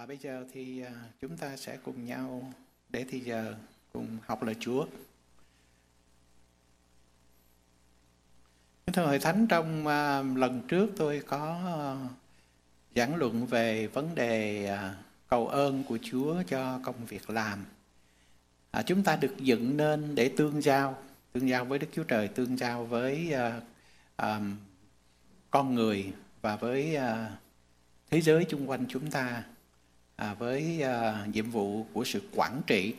và bây giờ thì à, chúng ta sẽ cùng nhau để thì giờ cùng học lời Chúa. Thưa Hội Thánh, trong à, lần trước tôi có à, giảng luận về vấn đề cầu ơn của Chúa cho công việc làm. À, chúng ta được dựng nên để tương giao, tương giao với Đức Chúa Trời, tương giao với con người và với thế giới chung quanh chúng ta à, với à, nhiệm vụ của sự quản trị.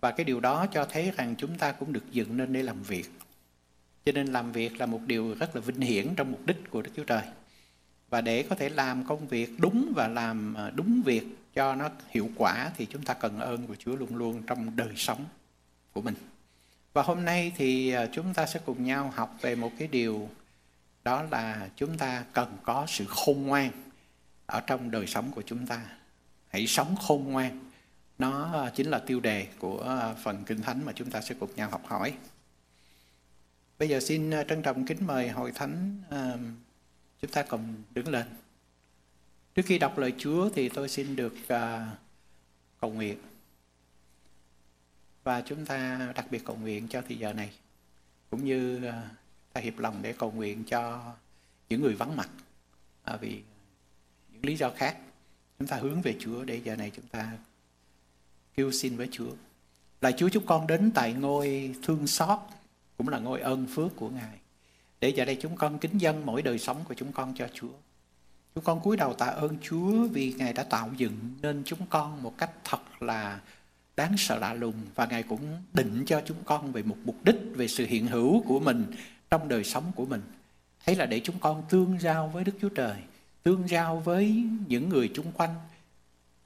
Và cái điều đó cho thấy rằng chúng ta cũng được dựng nên để làm việc. Cho nên làm việc là một điều rất là vinh hiển trong mục đích của đức chúa trời. Và để có thể làm công việc đúng và làm à, đúng việc cho nó hiệu quả thì chúng ta cần ơn của chúa luôn luôn trong đời sống của mình. Và hôm nay thì à, chúng ta sẽ cùng nhau học về một cái điều đó là chúng ta cần có sự khôn ngoan ở trong đời sống của chúng ta hãy sống khôn ngoan. Nó ờ, chính là tiêu đề của ờ, phần kinh thánh mà chúng ta sẽ cùng nhau học hỏi. Bây giờ xin ờ, trân trọng kính mời hội thánh chúng ta cùng đứng lên. Trước khi đọc lời chúa thì tôi xin được cầu nguyện. Và chúng ta đặc biệt cầu nguyện cho thì giờ này, cũng như ta hiệp lòng để cầu nguyện cho những người vắng mặt. Vì những lý do khác. Chúng ta hướng về Chúa để giờ này chúng ta kêu xin với Chúa. Là Chúa chúng con đến tại ngôi thương xót, cũng là ngôi ơn phước của Ngài. Để giờ đây chúng con kính dân mỗi đời sống của chúng con cho Chúa. Chúng con cúi đầu tạ ơn Chúa vì Ngài đã tạo dựng nên chúng con một cách thật là đáng sợ lạ lùng và Ngài cũng định cho chúng con về một mục đích về sự hiện hữu của mình trong đời sống của mình. Hay là để chúng con tương giao với Đức Chúa Trời tương giao với những người chung quanh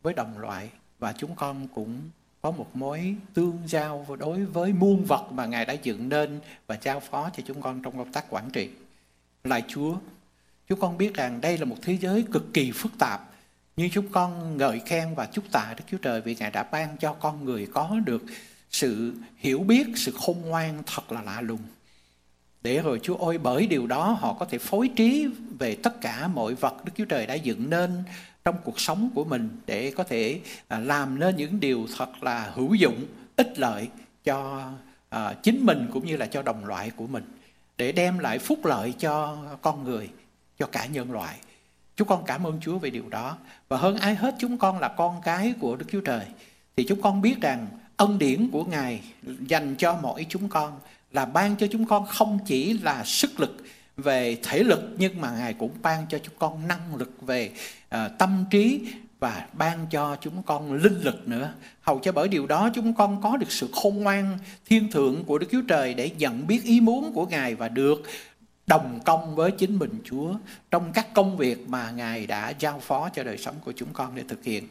với đồng loại và chúng con cũng có một mối tương giao đối với muôn vật mà Ngài đã dựng nên và trao phó cho chúng con trong công tác quản trị. Lạy Chúa, chúng con biết rằng đây là một thế giới cực kỳ phức tạp, nhưng chúng con ngợi khen và chúc tạ Đức Chúa Trời vì Ngài đã ban cho con người có được sự hiểu biết, sự khôn ngoan thật là lạ lùng để rồi Chúa ơi bởi điều đó họ có thể phối trí về tất cả mọi vật Đức Chúa Trời đã dựng nên trong cuộc sống của mình để có thể à, làm nên những điều thật là hữu dụng, ích lợi cho à, chính mình cũng như là cho đồng loại của mình để đem lại phúc lợi cho con người, cho cả nhân loại. Chúng con cảm ơn Chúa về điều đó và hơn ai hết chúng con là con cái của Đức Chúa Trời thì chúng con biết rằng ân điển của Ngài dành cho mỗi chúng con là ban cho chúng con không chỉ là sức lực về thể lực nhưng mà ngài cũng ban cho chúng con năng lực về uh, tâm trí và ban cho chúng con linh lực nữa. Hầu cho bởi điều đó chúng con có được sự khôn ngoan thiên thượng của đức chúa trời để nhận biết ý muốn của ngài và được đồng công với chính mình chúa trong các công việc mà ngài đã giao phó cho đời sống của chúng con để thực hiện.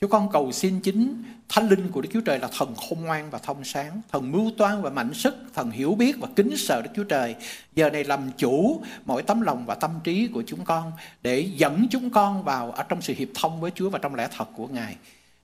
Chúng con cầu xin chính Thánh Linh của Đức Chúa Trời là thần khôn ngoan và thông sáng, thần mưu toan và mạnh sức, thần hiểu biết và kính sợ Đức Chúa Trời. Giờ này làm chủ mỗi tấm lòng và tâm trí của chúng con để dẫn chúng con vào ở trong sự hiệp thông với Chúa và trong lẽ thật của Ngài.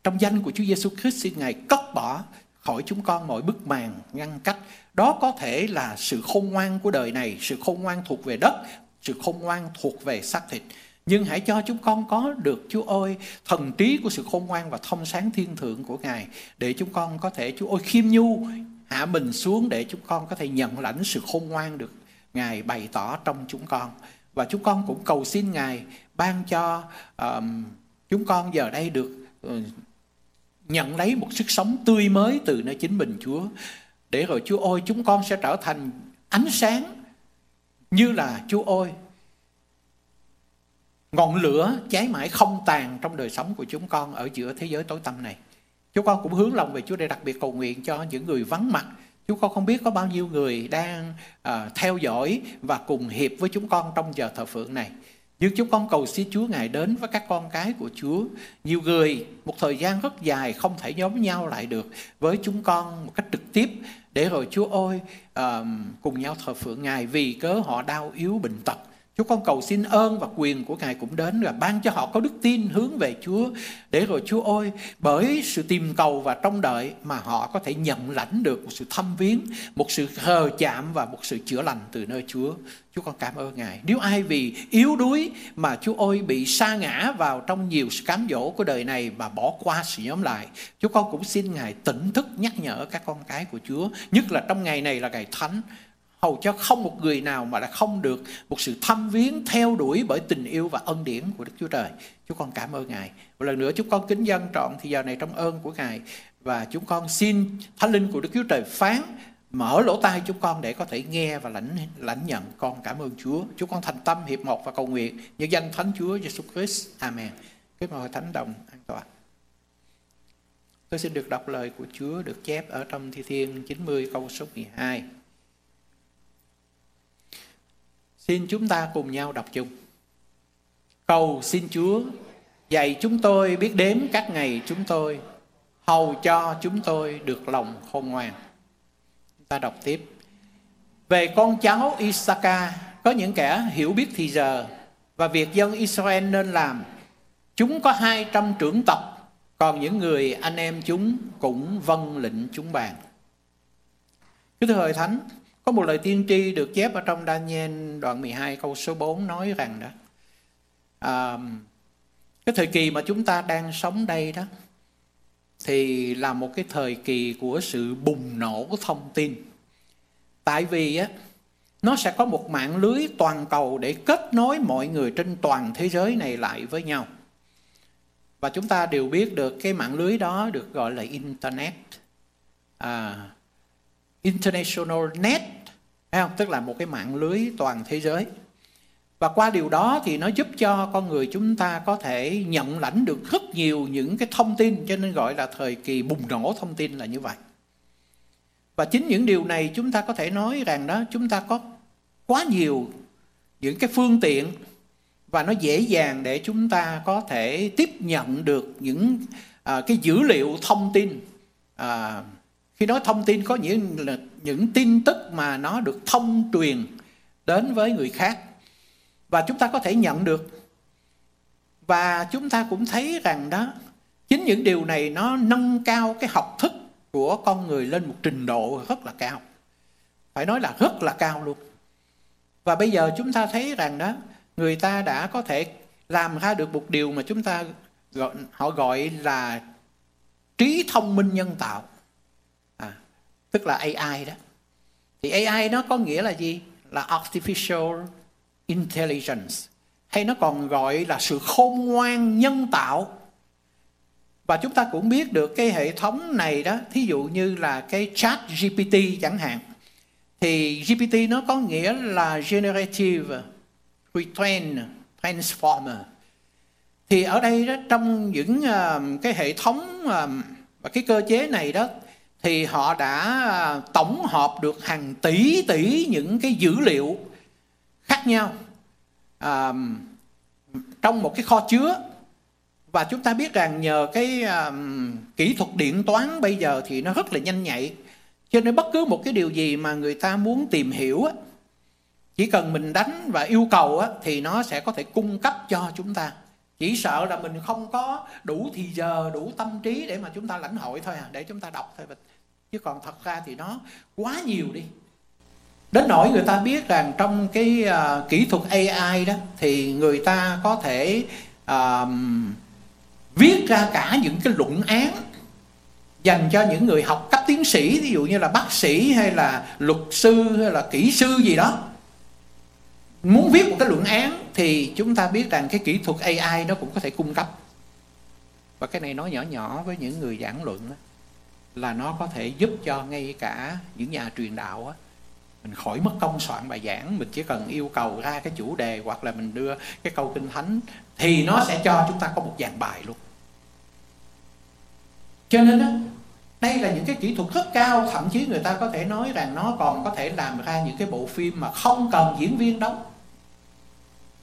Trong danh của Chúa Giêsu Christ xin Ngài cất bỏ khỏi chúng con mọi bức màn ngăn cách. Đó có thể là sự khôn ngoan của đời này, sự khôn ngoan thuộc về đất, sự khôn ngoan thuộc về xác thịt nhưng hãy cho chúng con có được Chúa ơi thần trí của sự khôn ngoan và thông sáng thiên thượng của Ngài để chúng con có thể Chúa ơi khiêm nhu hạ mình xuống để chúng con có thể nhận lãnh sự khôn ngoan được Ngài bày tỏ trong chúng con. Và chúng con cũng cầu xin Ngài ban cho um, chúng con giờ đây được uh, nhận lấy một sức sống tươi mới từ nơi chính mình Chúa để rồi Chúa ơi chúng con sẽ trở thành ánh sáng như là Chúa ơi ngọn lửa cháy mãi không tàn trong đời sống của chúng con ở giữa thế giới tối tăm này. Chúng con cũng hướng lòng về Chúa để đặc biệt cầu nguyện cho những người vắng mặt. Chúng con không biết có bao nhiêu người đang uh, theo dõi và cùng hiệp với chúng con trong giờ thờ phượng này. Nhưng chúng con cầu xin Chúa Ngài đến với các con cái của Chúa. Nhiều người một thời gian rất dài không thể nhóm nhau lại được với chúng con một cách trực tiếp. Để rồi Chúa ơi uh, cùng nhau thờ phượng Ngài vì cớ họ đau yếu bệnh tật Chúng con cầu xin ơn và quyền của Ngài cũng đến và ban cho họ có đức tin hướng về Chúa. Để rồi Chúa ơi, bởi sự tìm cầu và trông đợi mà họ có thể nhận lãnh được một sự thăm viếng, một sự hờ chạm và một sự chữa lành từ nơi Chúa. Chúa con cảm ơn Ngài. Nếu ai vì yếu đuối mà Chúa ơi bị sa ngã vào trong nhiều sự cám dỗ của đời này và bỏ qua sự nhóm lại, Chúa con cũng xin Ngài tỉnh thức nhắc nhở các con cái của Chúa, nhất là trong ngày này là ngày thánh hầu cho không một người nào mà đã không được một sự thăm viếng, theo đuổi bởi tình yêu và ân điển của Đức Chúa Trời. Chúng con cảm ơn Ngài. Một lần nữa, chúng con kính dân trọn thì giờ này trong ơn của Ngài và chúng con xin Thánh Linh của Đức Chúa Trời phán, mở lỗ tai chúng con để có thể nghe và lãnh lãnh nhận con cảm ơn Chúa. Chúng con thành tâm hiệp một và cầu nguyện nhân danh Thánh Chúa Giêsu Christ. Amen. Kính mời Thánh đồng an toàn. Tôi xin được đọc lời của Chúa được chép ở trong Thi Thiên 90 câu số 12. Xin chúng ta cùng nhau đọc chung. Cầu xin Chúa dạy chúng tôi biết đếm các ngày chúng tôi, hầu cho chúng tôi được lòng khôn ngoan. Chúng ta đọc tiếp. Về con cháu Isaka có những kẻ hiểu biết thì giờ và việc dân Israel nên làm. Chúng có hai trăm trưởng tộc, còn những người anh em chúng cũng vâng lệnh chúng bàn. Kính thưa Hội Thánh, có một lời tiên tri được chép ở trong Daniel đoạn 12 câu số 4 nói rằng đó à, cái thời kỳ mà chúng ta đang sống đây đó thì là một cái thời kỳ của sự bùng nổ thông tin. Tại vì á nó sẽ có một mạng lưới toàn cầu để kết nối mọi người trên toàn thế giới này lại với nhau. Và chúng ta đều biết được cái mạng lưới đó được gọi là internet. À, international net không? Tức là một cái mạng lưới toàn thế giới. Và qua điều đó thì nó giúp cho con người chúng ta có thể nhận lãnh được rất nhiều những cái thông tin cho nên gọi là thời kỳ bùng nổ thông tin là như vậy. Và chính những điều này chúng ta có thể nói rằng đó chúng ta có quá nhiều những cái phương tiện và nó dễ dàng để chúng ta có thể tiếp nhận được những à, cái dữ liệu thông tin à, khi nói thông tin có nghĩa là những tin tức mà nó được thông truyền đến với người khác. Và chúng ta có thể nhận được. Và chúng ta cũng thấy rằng đó chính những điều này nó nâng cao cái học thức của con người lên một trình độ rất là cao. Phải nói là rất là cao luôn. Và bây giờ chúng ta thấy rằng đó người ta đã có thể làm ra được một điều mà chúng ta gọi, họ gọi là trí thông minh nhân tạo tức là AI đó. Thì AI nó có nghĩa là gì? Là artificial intelligence. Hay nó còn gọi là sự khôn ngoan nhân tạo. Và chúng ta cũng biết được cái hệ thống này đó thí dụ như là cái chat GPT chẳng hạn. Thì GPT nó có nghĩa là generative retrain transformer. Thì ở đây đó trong những uh, cái hệ thống uh, và cái cơ chế này đó thì họ đã à, tổng hợp được hàng tỷ tỷ những cái dữ liệu khác nhau à, trong một cái kho chứa. Và chúng ta biết rằng nhờ cái uh, kỹ thuật điện toán bây giờ thì nó rất là nhanh nhạy. Cho nên bất cứ một cái điều gì mà người ta muốn tìm hiểu á, chỉ cần mình đánh và yêu cầu á, thì nó sẽ có thể cung cấp cho chúng ta chỉ sợ là mình không có đủ thì giờ đủ tâm trí để mà chúng ta lãnh hội thôi à để chúng ta đọc thôi. Chứ còn thật ra thì nó quá nhiều đi. Đến nỗi người ta biết rằng trong cái uh, kỹ thuật AI đó thì người ta có thể uh, viết ra cả những cái luận án dành cho những người học cấp tiến sĩ ví dụ như là bác sĩ hay là luật sư hay là kỹ sư gì đó muốn viết một cái luận án thì chúng ta biết rằng cái kỹ thuật AI nó cũng có thể cung cấp. Và cái này nói nhỏ nhỏ với những người giảng luận đó là nó có thể giúp cho ngay cả những nhà truyền đạo đó, mình khỏi mất công soạn bài giảng mình chỉ cần yêu cầu ra cái chủ đề hoặc là mình đưa cái câu kinh thánh thì nó sẽ cho chúng ta có một dàn bài luôn. Cho nên đó, đây là những cái kỹ thuật rất cao thậm chí người ta có thể nói rằng nó còn có thể làm ra những cái bộ phim mà không cần diễn viên đâu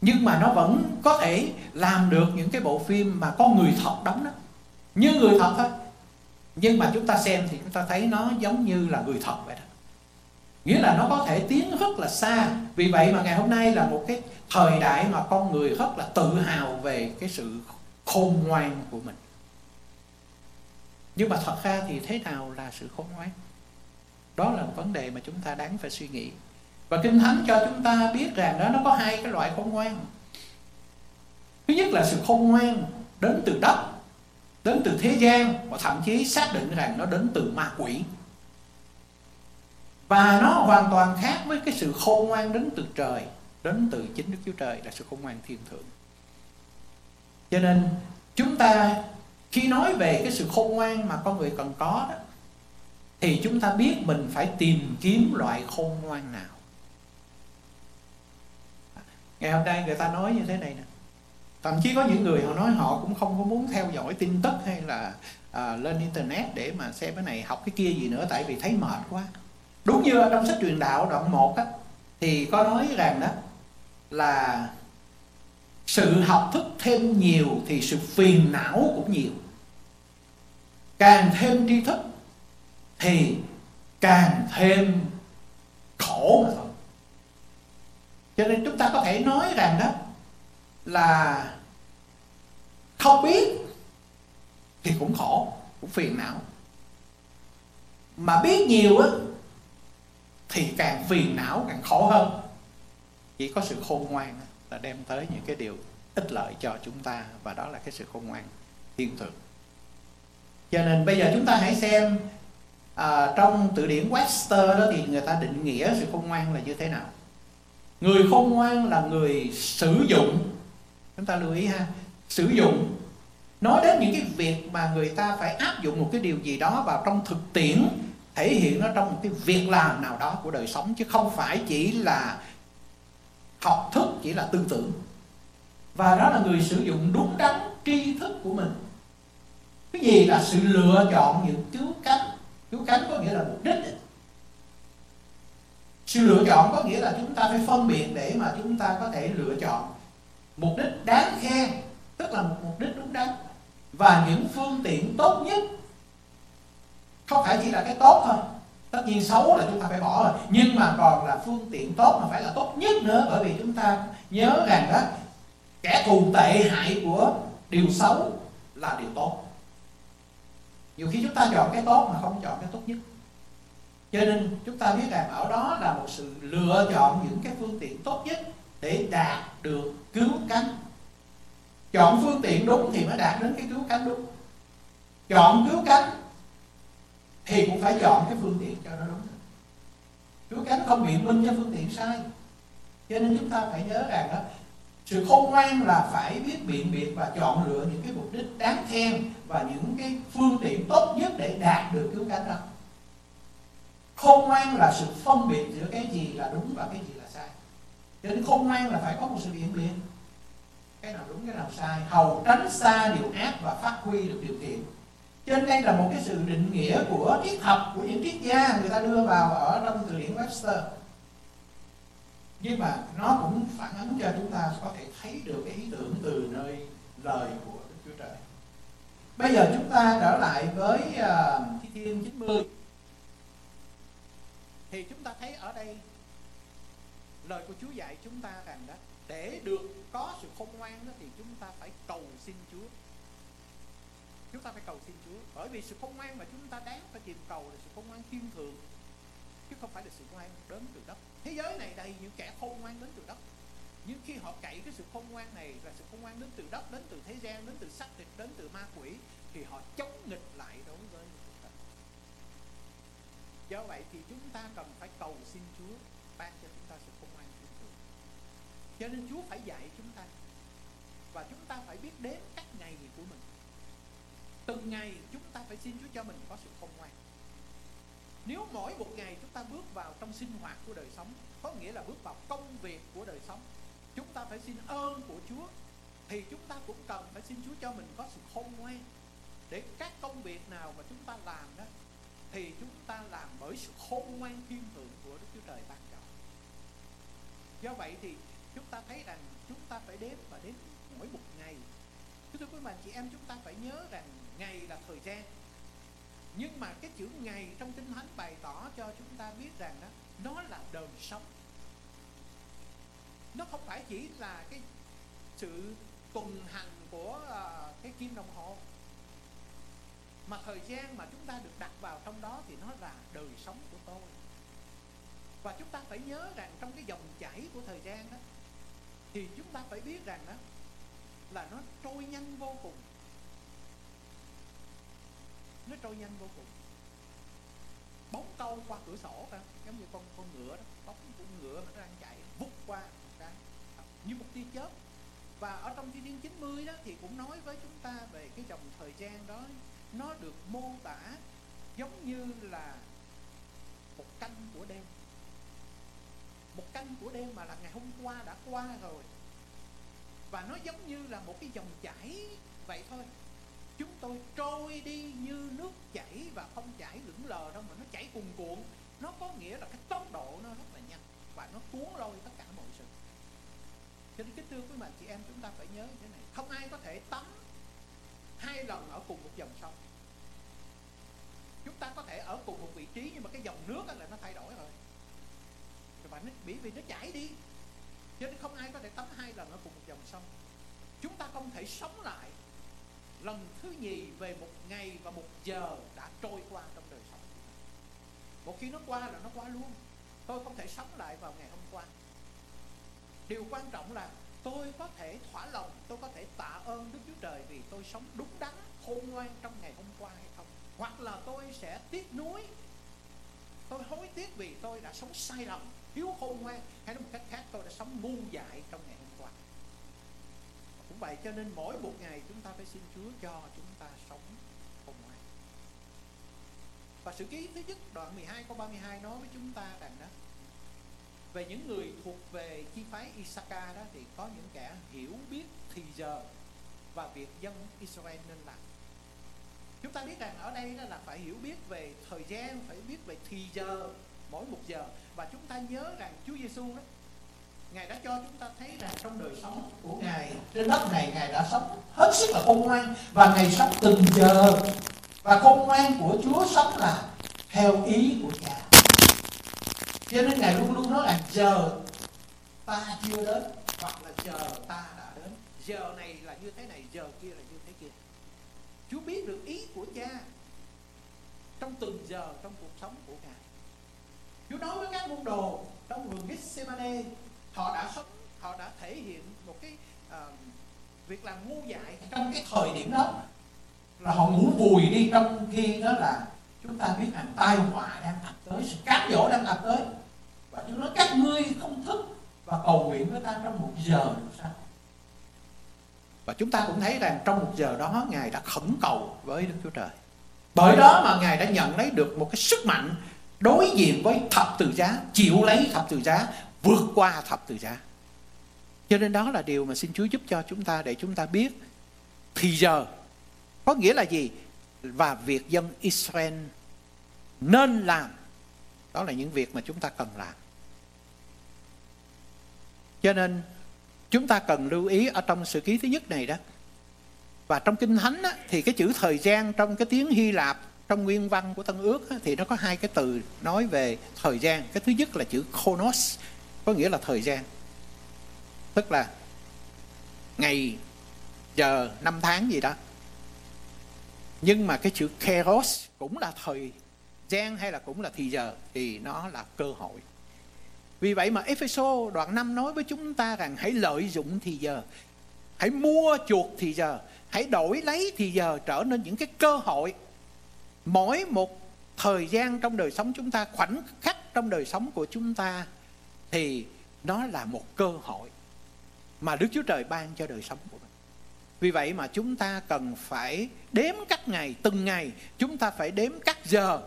nhưng mà nó vẫn có thể làm được những cái bộ phim mà có người thật đóng đó. Như người thật thôi. Nhưng mà chúng ta xem thì chúng ta thấy nó giống như là người thật vậy đó. Nghĩa là nó có thể tiến rất là xa. Vì vậy mà ngày hôm nay là một cái thời đại mà con người rất là tự hào về cái sự khôn ngoan của mình. Nhưng mà thật ra thì thế nào là sự khôn ngoan? Đó là một vấn đề mà chúng ta đáng phải suy nghĩ và kinh thánh cho chúng ta biết rằng đó, nó có hai cái loại khôn ngoan. Thứ nhất là sự khôn ngoan đến từ đất, đến từ thế gian, và thậm chí xác định rằng nó đến từ ma quỷ. Và nó hoàn toàn khác với cái sự khôn ngoan đến từ trời, đến từ chính Đức Chúa Trời là sự khôn ngoan thiên thượng. Cho nên, chúng ta khi nói về cái sự khôn ngoan mà con người cần có đó, thì chúng ta biết mình phải tìm kiếm loại khôn ngoan nào ngày hôm nay người ta nói như thế này nè. Thậm chí có những người họ nói họ cũng không có muốn theo dõi tin tức hay là à, lên internet để mà xem cái này học cái kia gì nữa tại vì thấy mệt quá. Đúng như ở trong sách truyền đạo đoạn 1 á thì có nói rằng đó là sự học thức thêm nhiều thì sự phiền não cũng nhiều. Càng thêm tri thức thì càng thêm khổ mà thôi cho nên chúng ta có thể nói rằng đó là không biết thì cũng khổ cũng phiền não. Mà biết nhiều á thì càng phiền não càng khổ hơn. Chỉ có sự khôn ngoan là đem tới những cái điều ích lợi cho chúng ta và đó là cái sự khôn ngoan thiên thượng. Cho nên bây giờ chúng ta hãy xem à, trong từ điển Webster đó thì người ta định nghĩa sự khôn ngoan là như thế nào người khôn ngoan là người sử dụng. Chúng ta lưu ý ha, sử dụng. Nói đến những cái việc mà người ta phải áp dụng một cái điều gì đó vào trong thực tiễn, thể hiện nó trong một cái việc làm nào đó của đời sống, chứ không phải chỉ là học thức, chỉ là tư tưởng. Và đó là người sử dụng đúng đắn tri thức của mình. Cái gì là sự lựa chọn những cứu cánh? Cứu cánh có nghĩa là mục đích sự lựa chọn có nghĩa là chúng ta phải phân biệt để mà chúng ta có thể lựa chọn mục đích đáng khen, tức là một mục đích đúng đắn. Và những phương tiện tốt nhất không phải chỉ là cái tốt thôi. Tất nhiên xấu là chúng ta phải bỏ rồi. Nhưng mà còn là phương tiện tốt mà phải là tốt nhất nữa. Bởi vì chúng ta nhớ rằng đó, kẻ thù tệ hại của điều xấu là điều tốt. Nhiều khi chúng ta chọn cái tốt mà không chọn cái tốt nhất cho nên chúng ta biết rằng ở đó là một sự lựa chọn những cái phương tiện tốt nhất để đạt được cứu cánh. Chọn phương tiện đúng thì mới đạt đến cái cứu cánh đúng. Chọn cứu cánh thì cũng phải chọn cái phương tiện cho nó đúng. Cứu cánh không biện minh cho phương tiện sai. Cho nên chúng ta phải nhớ rằng đó sự khôn ngoan là phải biết biện biệt và chọn lựa những cái mục đích đáng khen và những cái phương tiện tốt nhất để đạt được ngoan là sự phân biệt giữa cái gì là đúng và cái gì là sai. Cho nên khôn ngoan là phải có một sự biện biện cái nào đúng cái nào sai. Hầu tránh xa điều ác và phát huy được điều thiện trên đây là một cái sự định nghĩa của triết học của những triết gia người ta đưa vào ở trong từ điển Webster. Nhưng mà nó cũng phản ánh cho chúng ta có thể thấy được cái ý tưởng từ nơi lời của Đức Chúa Trời. Bây giờ chúng ta trở lại với uh, Thi Thiên 90 thì chúng ta thấy ở đây, lời của Chúa dạy chúng ta rằng đó, để được có sự khôn ngoan đó thì chúng ta phải cầu xin Chúa. Chúng ta phải cầu xin Chúa. Bởi vì sự khôn ngoan mà chúng ta đáng phải tìm cầu là sự khôn ngoan thiên thượng chứ không phải là sự ngoan đến từ đất. Thế giới này đầy những kẻ khôn ngoan đến từ đất. Nhưng khi họ cậy cái sự khôn ngoan này là sự khôn ngoan đến từ đất, đến từ thế gian, đến từ xác thịt, đến từ ma quỷ, thì họ chống nghịch lại đối với do vậy thì chúng ta cần phải cầu xin Chúa ban cho chúng ta sự khôn ngoan thiên thượng cho nên Chúa phải dạy chúng ta và chúng ta phải biết đến các ngày của mình. Từng ngày chúng ta phải xin Chúa cho mình có sự khôn ngoan. Nếu mỗi một ngày chúng ta bước vào trong sinh hoạt của đời sống, có nghĩa là bước vào công việc của đời sống, chúng ta phải xin ơn của Chúa, thì chúng ta cũng cần phải xin Chúa cho mình có sự khôn ngoan để các công việc nào mà chúng ta làm đó thì chúng ta làm bởi sự khôn ngoan thiên thượng của Đức Chúa Trời ban cho. Do vậy thì chúng ta thấy rằng chúng ta phải đếm và đếm mỗi một ngày. Thưa quý bạn chị em chúng ta phải nhớ rằng ngày là thời gian. Nhưng mà cái chữ ngày trong kinh thánh bày tỏ cho chúng ta biết rằng đó nó là đời sống. Nó không phải chỉ là cái sự tuần hành của uh, cái kim đồng hồ mà thời gian mà chúng ta được đặt vào trong đó thì nó là đời sống của tôi. Và chúng ta phải nhớ rằng trong cái dòng chảy của thời gian đó thì chúng ta phải biết rằng đó là nó trôi nhanh vô cùng. Nó trôi nhanh vô cùng. Bóng câu qua cửa sổ đó, giống như con con ngựa đó bóng con ngựa nó đang chạy vút qua một cái như một tia chớp. Và ở trong thiên niên 90 đó thì cũng nói với chúng ta về cái dòng thời gian đó nó được mô tả giống như là một canh của đêm. Một canh của đêm mà là ngày hôm qua đã qua rồi. Và nó giống như là một cái dòng chảy vậy thôi. Chúng tôi trôi đi như nước chảy và không chảy lững lờ đâu mà nó chảy cuồn cuộn. Nó có nghĩa là cái tốc độ nó rất là nhanh và nó cuốn lôi tất cả mọi sự. Cho nên kính thưa quý bạn chị em, chúng ta phải nhớ như thế này. Không ai có thể tắm hai lần ở cùng một dòng sông. Chúng ta có thể ở cùng một vị trí, nhưng mà cái dòng nước là nó thay đổi rồi. Và nó bị vì nó chảy đi. Cho nên không ai có thể tắm hai lần ở cùng một dòng sông. Chúng ta không thể sống lại lần thứ nhì về một ngày và một giờ đã trôi qua trong đời sống một khi nó qua là nó qua luôn. Tôi không thể sống lại vào ngày hôm qua. Điều quan trọng là tôi có thể thỏa lòng, tôi có thể tạ ơn đức chúa trời vì tôi sống đúng đắn, khôn ngoan trong ngày hôm qua hay không. Hoặc là tôi sẽ tiếc nuối. Tôi hối tiếc vì tôi đã sống sai lầm, thiếu khôn ngoan, hay nói một cách khác, tôi đã sống ngu dại trong ngày hôm qua. Cũng vậy cho nên mỗi một ngày chúng ta phải xin Chúa cho chúng ta sống khôn ngoan. Và sự ký thứ nhất đoạn 12 câu 32 nói với chúng ta rằng đó về những người thuộc về chi phái Isaka đó thì có những kẻ hiểu biết thì giờ và việc dân Israel nên làm. Chúng ta biết rằng ở đây đó là phải hiểu biết về thời gian, phải biết về thì giờ, mỗi một giờ. Và chúng ta nhớ rằng Chúa Giêsu đó, Ngài đã cho chúng ta thấy rằng trong đời sống của Ngài, trên đất này Ngài đã sống hết sức là khôn ngoan và Ngài sống từng giờ. Và khôn ngoan của Chúa sống là theo ý của Cha cho nên Ngài luôn luôn nói là chờ ta chưa đến hoặc là chờ ta đã đến. Giờ này là như thế này giờ kia là như thế kia. Chúa biết được ý của Cha trong từng giờ trong cuộc sống của Ngài. Chúa nói với các môn đồ trong vườn Gethsemane họ đã sống họ đã thể hiện một cái uh, việc làm ngu dại trong cái thời điểm đó. Là họ ngủ vùi đi trong khi đó là chúng ta biết rằng tai họa đang ập tới sự cám dỗ đang ập tới. Và Chúa nói các ngươi không thức và cầu nguyện với ta trong một giờ được sao? Và chúng ta cũng thấy rằng trong một giờ đó Ngài đã khẩn cầu với Đức Chúa Trời. Bởi đó mà Ngài đã nhận lấy được một cái sức mạnh đối diện với thập tự giá chịu lấy thập tự giá vượt qua thập tự giá. Cho nên đó là điều mà xin Chúa giúp cho chúng ta để chúng ta biết thì giờ có nghĩa là gì và việc dân Israel nên làm đó là những việc mà chúng ta cần làm cho nên chúng ta cần lưu ý ở trong sự ký thứ nhất này đó và trong kinh thánh á, thì cái chữ thời gian trong cái tiếng Hy Lạp trong nguyên văn của Tân Ước thì nó có hai cái từ nói về thời gian. Cái thứ nhất là chữ chronos, có nghĩa là thời gian. Tức là ngày, giờ, năm tháng gì đó. Nhưng mà cái chữ kairos cũng là thời gian hay là cũng là thì giờ thì nó là cơ hội. Vì vậy mà Epheso đoạn 5 nói với chúng ta rằng hãy lợi dụng thì giờ, hãy mua chuộc thì giờ, hãy đổi lấy thì giờ trở nên những cái cơ hội mỗi một thời gian trong đời sống chúng ta khoảnh khắc trong đời sống của chúng ta thì nó là một cơ hội mà Đức Chúa Trời ban cho đời sống của. Vì vậy mà chúng ta cần phải đếm các ngày, từng ngày chúng ta phải đếm các giờ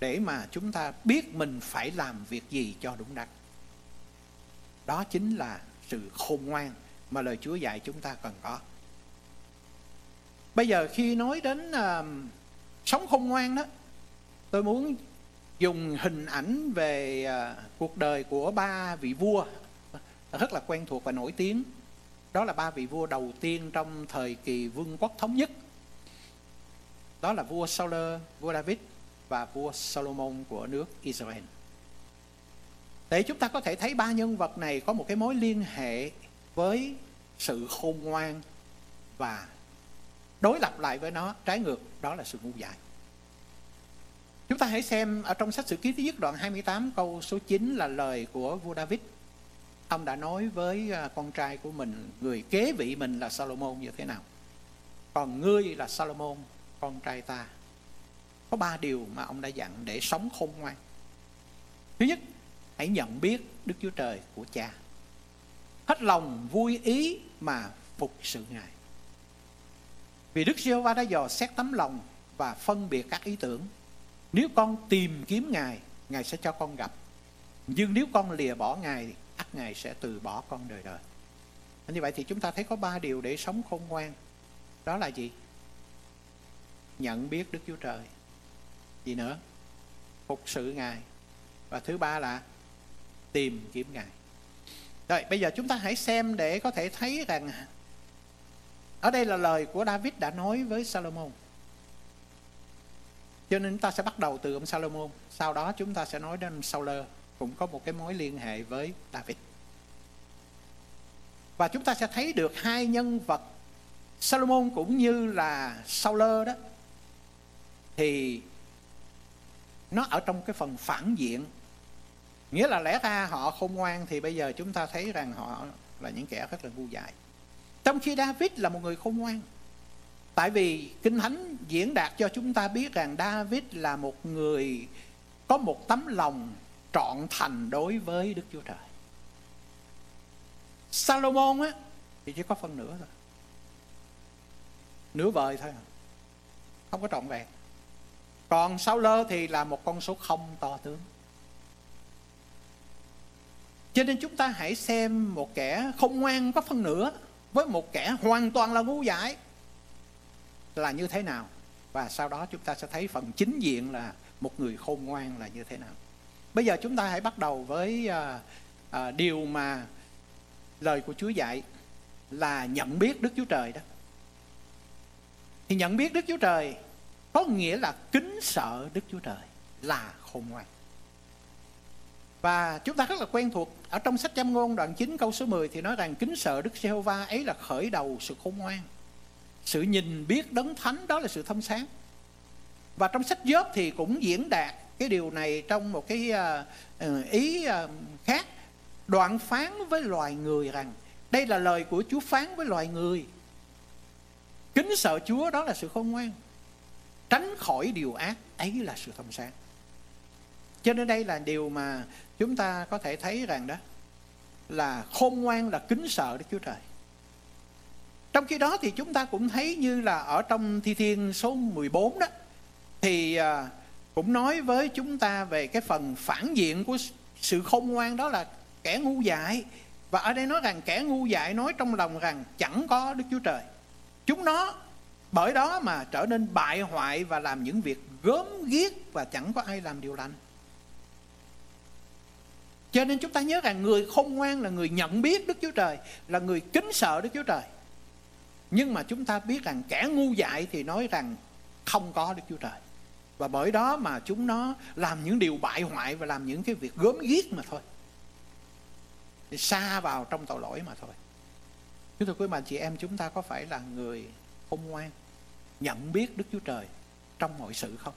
để mà chúng ta biết mình phải làm việc gì cho đúng đắn. Đó chính là sự khôn ngoan mà lời Chúa dạy chúng ta cần có. Bây giờ khi nói đến uh, sống khôn ngoan đó tôi muốn dùng hình ảnh về uh, cuộc đời của ba vị vua rất là quen thuộc và nổi tiếng đó là ba vị vua đầu tiên trong thời kỳ vương quốc thống nhất đó là vua Saul, vua David và vua Solomon của nước Israel. để chúng ta có thể thấy ba nhân vật này có một cái mối liên hệ với sự khôn ngoan và đối lập lại với nó trái ngược đó là sự ngu dại Chúng ta hãy xem ở trong sách sử ký thứ nhất đoạn 28 câu số 9 là lời của vua David. Ông đã nói với à, con trai của mình, người kế vị mình là Salomon như thế nào. Còn ngươi là Salomon, con trai ta. Có ba điều mà ông đã dặn để sống khôn ngoan. Thứ nhất, hãy nhận biết Đức Chúa Trời của cha. Hết lòng vui ý mà phục sự Ngài. Vì Đức Giêsu va đã dò xét tấm lòng và phân biệt các ý tưởng nếu con tìm kiếm Ngài, Ngài sẽ cho con gặp. Nhưng nếu con lìa bỏ Ngài, ắt Ngài sẽ từ bỏ con đời đời. Như vậy thì chúng ta thấy có ba điều để sống khôn ngoan. Đó là gì? Nhận biết Đức Chúa Trời. Gì nữa? Phục sự Ngài. Và thứ ba là tìm kiếm Ngài. Rồi, bây giờ chúng ta hãy xem để có thể thấy rằng ở đây là lời của David đã nói với Salomon cho nên chúng ta sẽ bắt đầu từ ông Salomon sau đó chúng ta sẽ nói đến ông Sauler cũng có một cái mối liên hệ với David. Và chúng ta sẽ thấy được hai nhân vật Salomon cũng như là Sauler đó, thì nó ở trong cái phần phản diện. Nghĩa là lẽ ra họ khôn ngoan thì bây giờ chúng ta thấy rằng họ là những kẻ rất là ngu dại. Trong khi David là một người khôn ngoan, Tại vì Kinh Thánh diễn đạt cho chúng ta biết rằng David là một người có một tấm lòng trọn thành đối với Đức Chúa Trời. Salomon á, thì chỉ có phần nửa thôi. Nửa vời thôi. Không có trọn vẹn. Còn Sáu Lơ thì là một con số không to tướng. Cho nên chúng ta hãy xem một kẻ không ngoan có phần nửa với một kẻ hoàn toàn là ngu dại là như thế nào và sau đó chúng ta sẽ thấy phần chính diện là một người khôn ngoan là như thế nào bây giờ chúng ta hãy bắt đầu với à, à, điều mà lời của Chúa dạy là nhận biết Đức Chúa Trời đó. Thì nhận biết Đức Chúa Trời có nghĩa là kính sợ Đức Chúa Trời là khôn ngoan. Và chúng ta rất là quen thuộc ở trong sách Châm ngôn đoạn 9 câu số 10 thì nói rằng kính sợ Đức Giê-hô-va ấy là khởi đầu sự khôn ngoan. Sự nhìn biết đấng thánh đó là sự thông sáng. Và trong sách Gióp thì cũng diễn đạt cái điều này trong một cái à, ờ, ý à, khác, đoạn phán với loài người rằng đây là lời của Chúa phán với loài người. Kính sợ Chúa, đó là sự khôn ngoan. Tránh khỏi điều ác, ấy là sự thông sáng. Cho nên đây là điều mà chúng ta có thể thấy rằng đó, là khôn ngoan là kính sợ Đức Chúa Trời. Trong khi đó thì chúng ta cũng thấy như là ở trong thi thiên số 14 đó, thì à, cũng nói với chúng ta về cái phần phản diện của sự khôn ngoan đó là kẻ ngu dại và ở đây nói rằng kẻ ngu dại nói trong lòng rằng chẳng có Đức Chúa Trời. Chúng nó bởi đó mà trở nên bại hoại và làm những việc gớm ghiếc và chẳng có ai làm điều lành. Cho nên chúng ta nhớ rằng người khôn ngoan là người nhận biết Đức Chúa Trời, là người kính sợ Đức Chúa Trời nhưng mà chúng ta biết rằng kẻ ngu dại thì nói rằng không có Đức Chúa Trời và bởi đó mà chúng nó làm những điều bại hoại và làm những cái việc gớm ghiếc mà thôi để xa vào trong tội lỗi mà thôi chúng thưa quý bà chị em chúng ta có phải là người khôn ngoan nhận biết Đức Chúa Trời trong mọi sự không?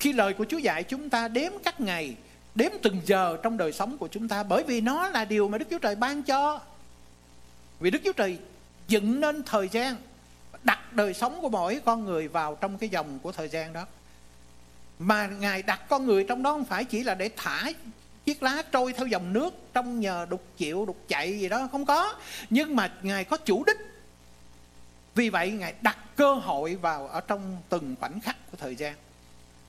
Khi lời của Chúa dạy chúng ta đếm các ngày, đếm từng giờ trong đời sống của chúng ta bởi vì nó là điều mà Đức Chúa Trời ban cho. Vì Đức Chúa Trời dựng nên thời gian đặt đời sống của mỗi con người vào trong cái dòng của thời gian đó. Mà ngài đặt con người trong đó không phải chỉ là để thả chiếc lá trôi theo dòng nước trong nhờ đục chịu, đục chạy gì đó, không có. Nhưng mà ngài có chủ đích. Vì vậy ngài đặt cơ hội vào ở trong từng khoảnh khắc của thời gian.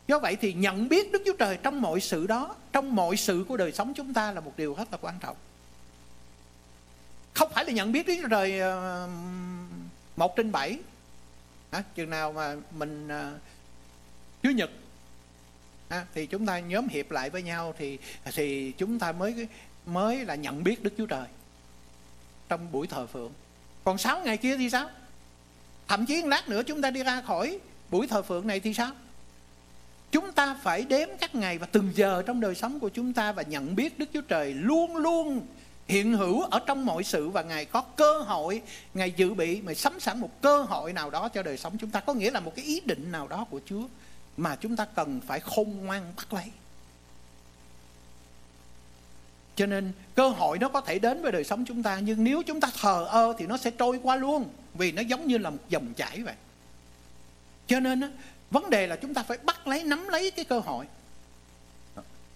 Do vậy thì nhận biết đức chúa trời trong mọi sự đó, trong mọi sự của đời sống chúng ta là một điều rất là quan trọng. Không phải là nhận biết Đức Chúa Trời ờ, uh, một trên bảy. À, chừng nào mà mình à, Chúa Nhật à, thì chúng ta nhóm hiệp lại với nhau thì thì chúng ta mới mới là nhận biết Đức Chúa Trời trong buổi thờ phượng. Còn sáu ngày kia thì sao? Thậm chí lát nữa chúng ta đi ra khỏi buổi thờ phượng này thì sao? Chúng ta phải đếm các ngày và từng giờ trong đời sống của chúng ta và nhận biết Đức Chúa Trời luôn luôn hiện hữu ở trong mọi sự và Ngài có cơ hội, Ngài dự bị, mà sắm sẵn một cơ hội nào đó cho đời sống chúng ta. Có nghĩa là một cái ý định nào đó của Chúa mà chúng ta cần phải khôn ngoan bắt lấy. Cho nên cơ hội nó có thể đến với đời sống chúng ta nhưng nếu chúng ta thờ ơ thì nó sẽ trôi qua luôn vì nó giống như là một dòng chảy vậy. Cho nên vấn đề là chúng ta phải bắt lấy nắm lấy cái cơ hội.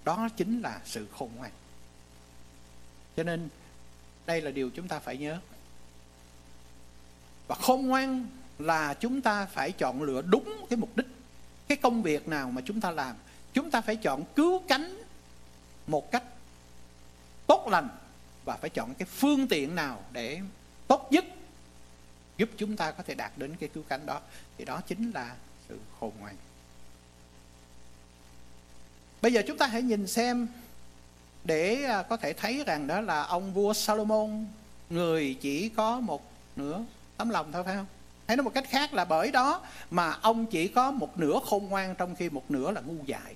Đó chính là sự khôn ngoan. Cho nên đây là điều chúng ta phải nhớ. Và khôn ngoan là chúng ta phải chọn lựa đúng cái mục đích. Cái công việc nào mà chúng ta làm, chúng ta phải chọn cứu cánh một cách tốt lành và phải chọn cái phương tiện nào để tốt nhất giúp chúng ta có thể đạt đến cái cứu cánh đó thì đó chính là sự khôn ngoan bây giờ chúng ta hãy nhìn xem để à, có thể thấy rằng đó là ông vua Salomon, người chỉ có một nửa tấm lòng thôi, phải không? Hay nói một cách khác là bởi đó mà ông chỉ có một nửa khôn ngoan trong khi một nửa là ngu dại.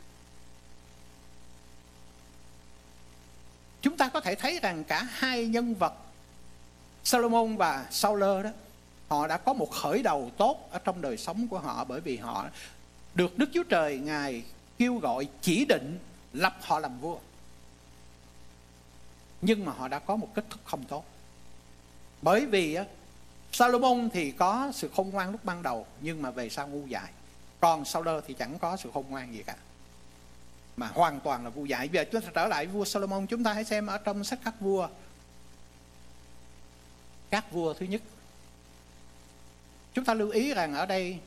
Chúng ta có thể thấy rằng cả hai nhân vật Salomon và Saul đó, họ đã có một khởi đầu tốt ở trong đời sống của họ bởi vì họ được Đức Chúa Trời ngài kêu gọi chỉ định lập họ làm vua nhưng mà họ đã có một kết thúc không tốt. Bởi vì Salomon thì có sự khôn ngoan lúc ban đầu nhưng mà về sau ngu dại. Còn Saul thì chẳng có sự khôn ngoan gì cả. Mà hoàn toàn là ngu dại. Bây giờ chúng ta trở lại vua Solomon chúng ta hãy xem ở trong sách các vua. Các vua thứ nhất. Chúng ta lưu ý rằng ở đây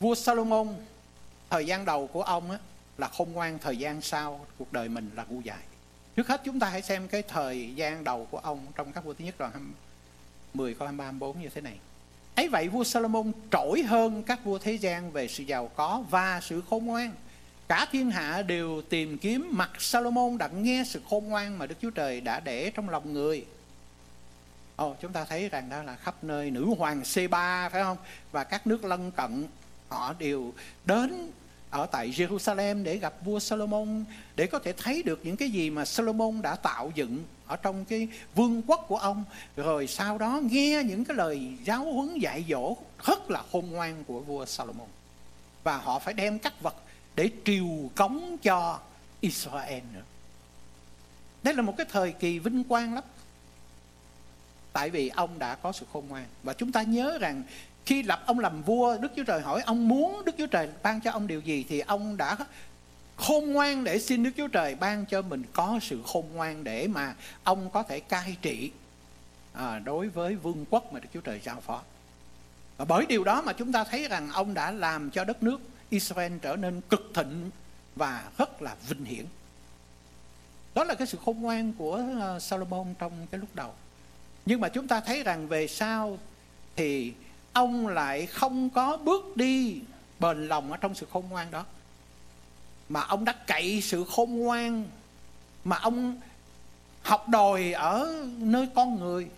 vua Solomon thời gian đầu của ông á, là khôn ngoan thời gian sau cuộc đời mình là ngu dại trước hết chúng ta hãy xem cái thời gian đầu của ông trong các vua thứ nhất đoạn 10 câu 23 24 như thế này ấy vậy vua Salomon trỗi hơn các vua thế gian về sự giàu có và sự khôn ngoan Cả thiên hạ đều tìm kiếm mặt Salomon đặng nghe sự khôn ngoan mà Đức Chúa Trời đã để trong lòng người. Ồ, chúng ta thấy rằng đó là khắp nơi nữ hoàng C3 phải không? Và các nước lân cận họ đều đến ở tại Jerusalem để gặp vua Solomon, để có thể thấy được những cái gì mà Solomon đã tạo dựng ở trong cái vương quốc của ông rồi sau đó nghe những cái lời giáo huấn dạy dỗ rất là khôn ngoan của vua Solomon và họ phải đem các vật để triều cống cho Israel nữa. Đây là một cái thời kỳ vinh quang lắm. Tại vì ông đã có sự khôn ngoan. Và chúng ta nhớ rằng khi lập ông làm vua, Đức Chúa Trời hỏi ông muốn Đức Chúa Trời ban cho ông điều gì thì ông đã khôn ngoan để xin Đức Chúa Trời ban cho mình có sự khôn ngoan để mà ông có thể cai trị à, đối với vương quốc mà Đức Chúa Trời giao phó. Và bởi điều đó mà chúng ta thấy rằng ông đã làm cho đất nước Israel trở nên cực thịnh và rất là vinh hiển. Đó là cái sự khôn ngoan của à, Salomon Solomon trong cái lúc đầu. Nhưng mà chúng ta thấy rằng về sau thì ông lại không có bước đi bền lòng ở trong sự khôn ngoan đó. Mà ông đã cậy sự khôn ngoan mà ông học đòi ở nơi con người,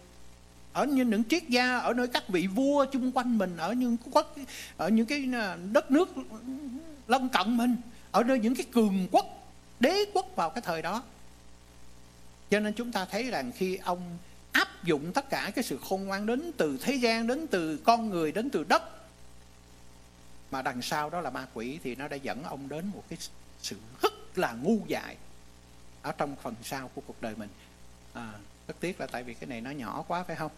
ở những những triết gia, ở nơi các vị vua chung quanh mình, ở những quốc ở những cái à, đất nước lân cận mình, ở nơi những cái cường quốc, đế quốc vào cái thời đó cho nên chúng ta thấy rằng khi ông áp dụng tất cả cái sự khôn ngoan đến từ thế gian đến từ con người đến từ đất mà đằng sau đó là ma quỷ thì nó đã dẫn ông đến một cái sự rất là ngu dại ở trong phần sau của cuộc đời mình à, rất tiếc là tại vì cái này nó nhỏ quá phải không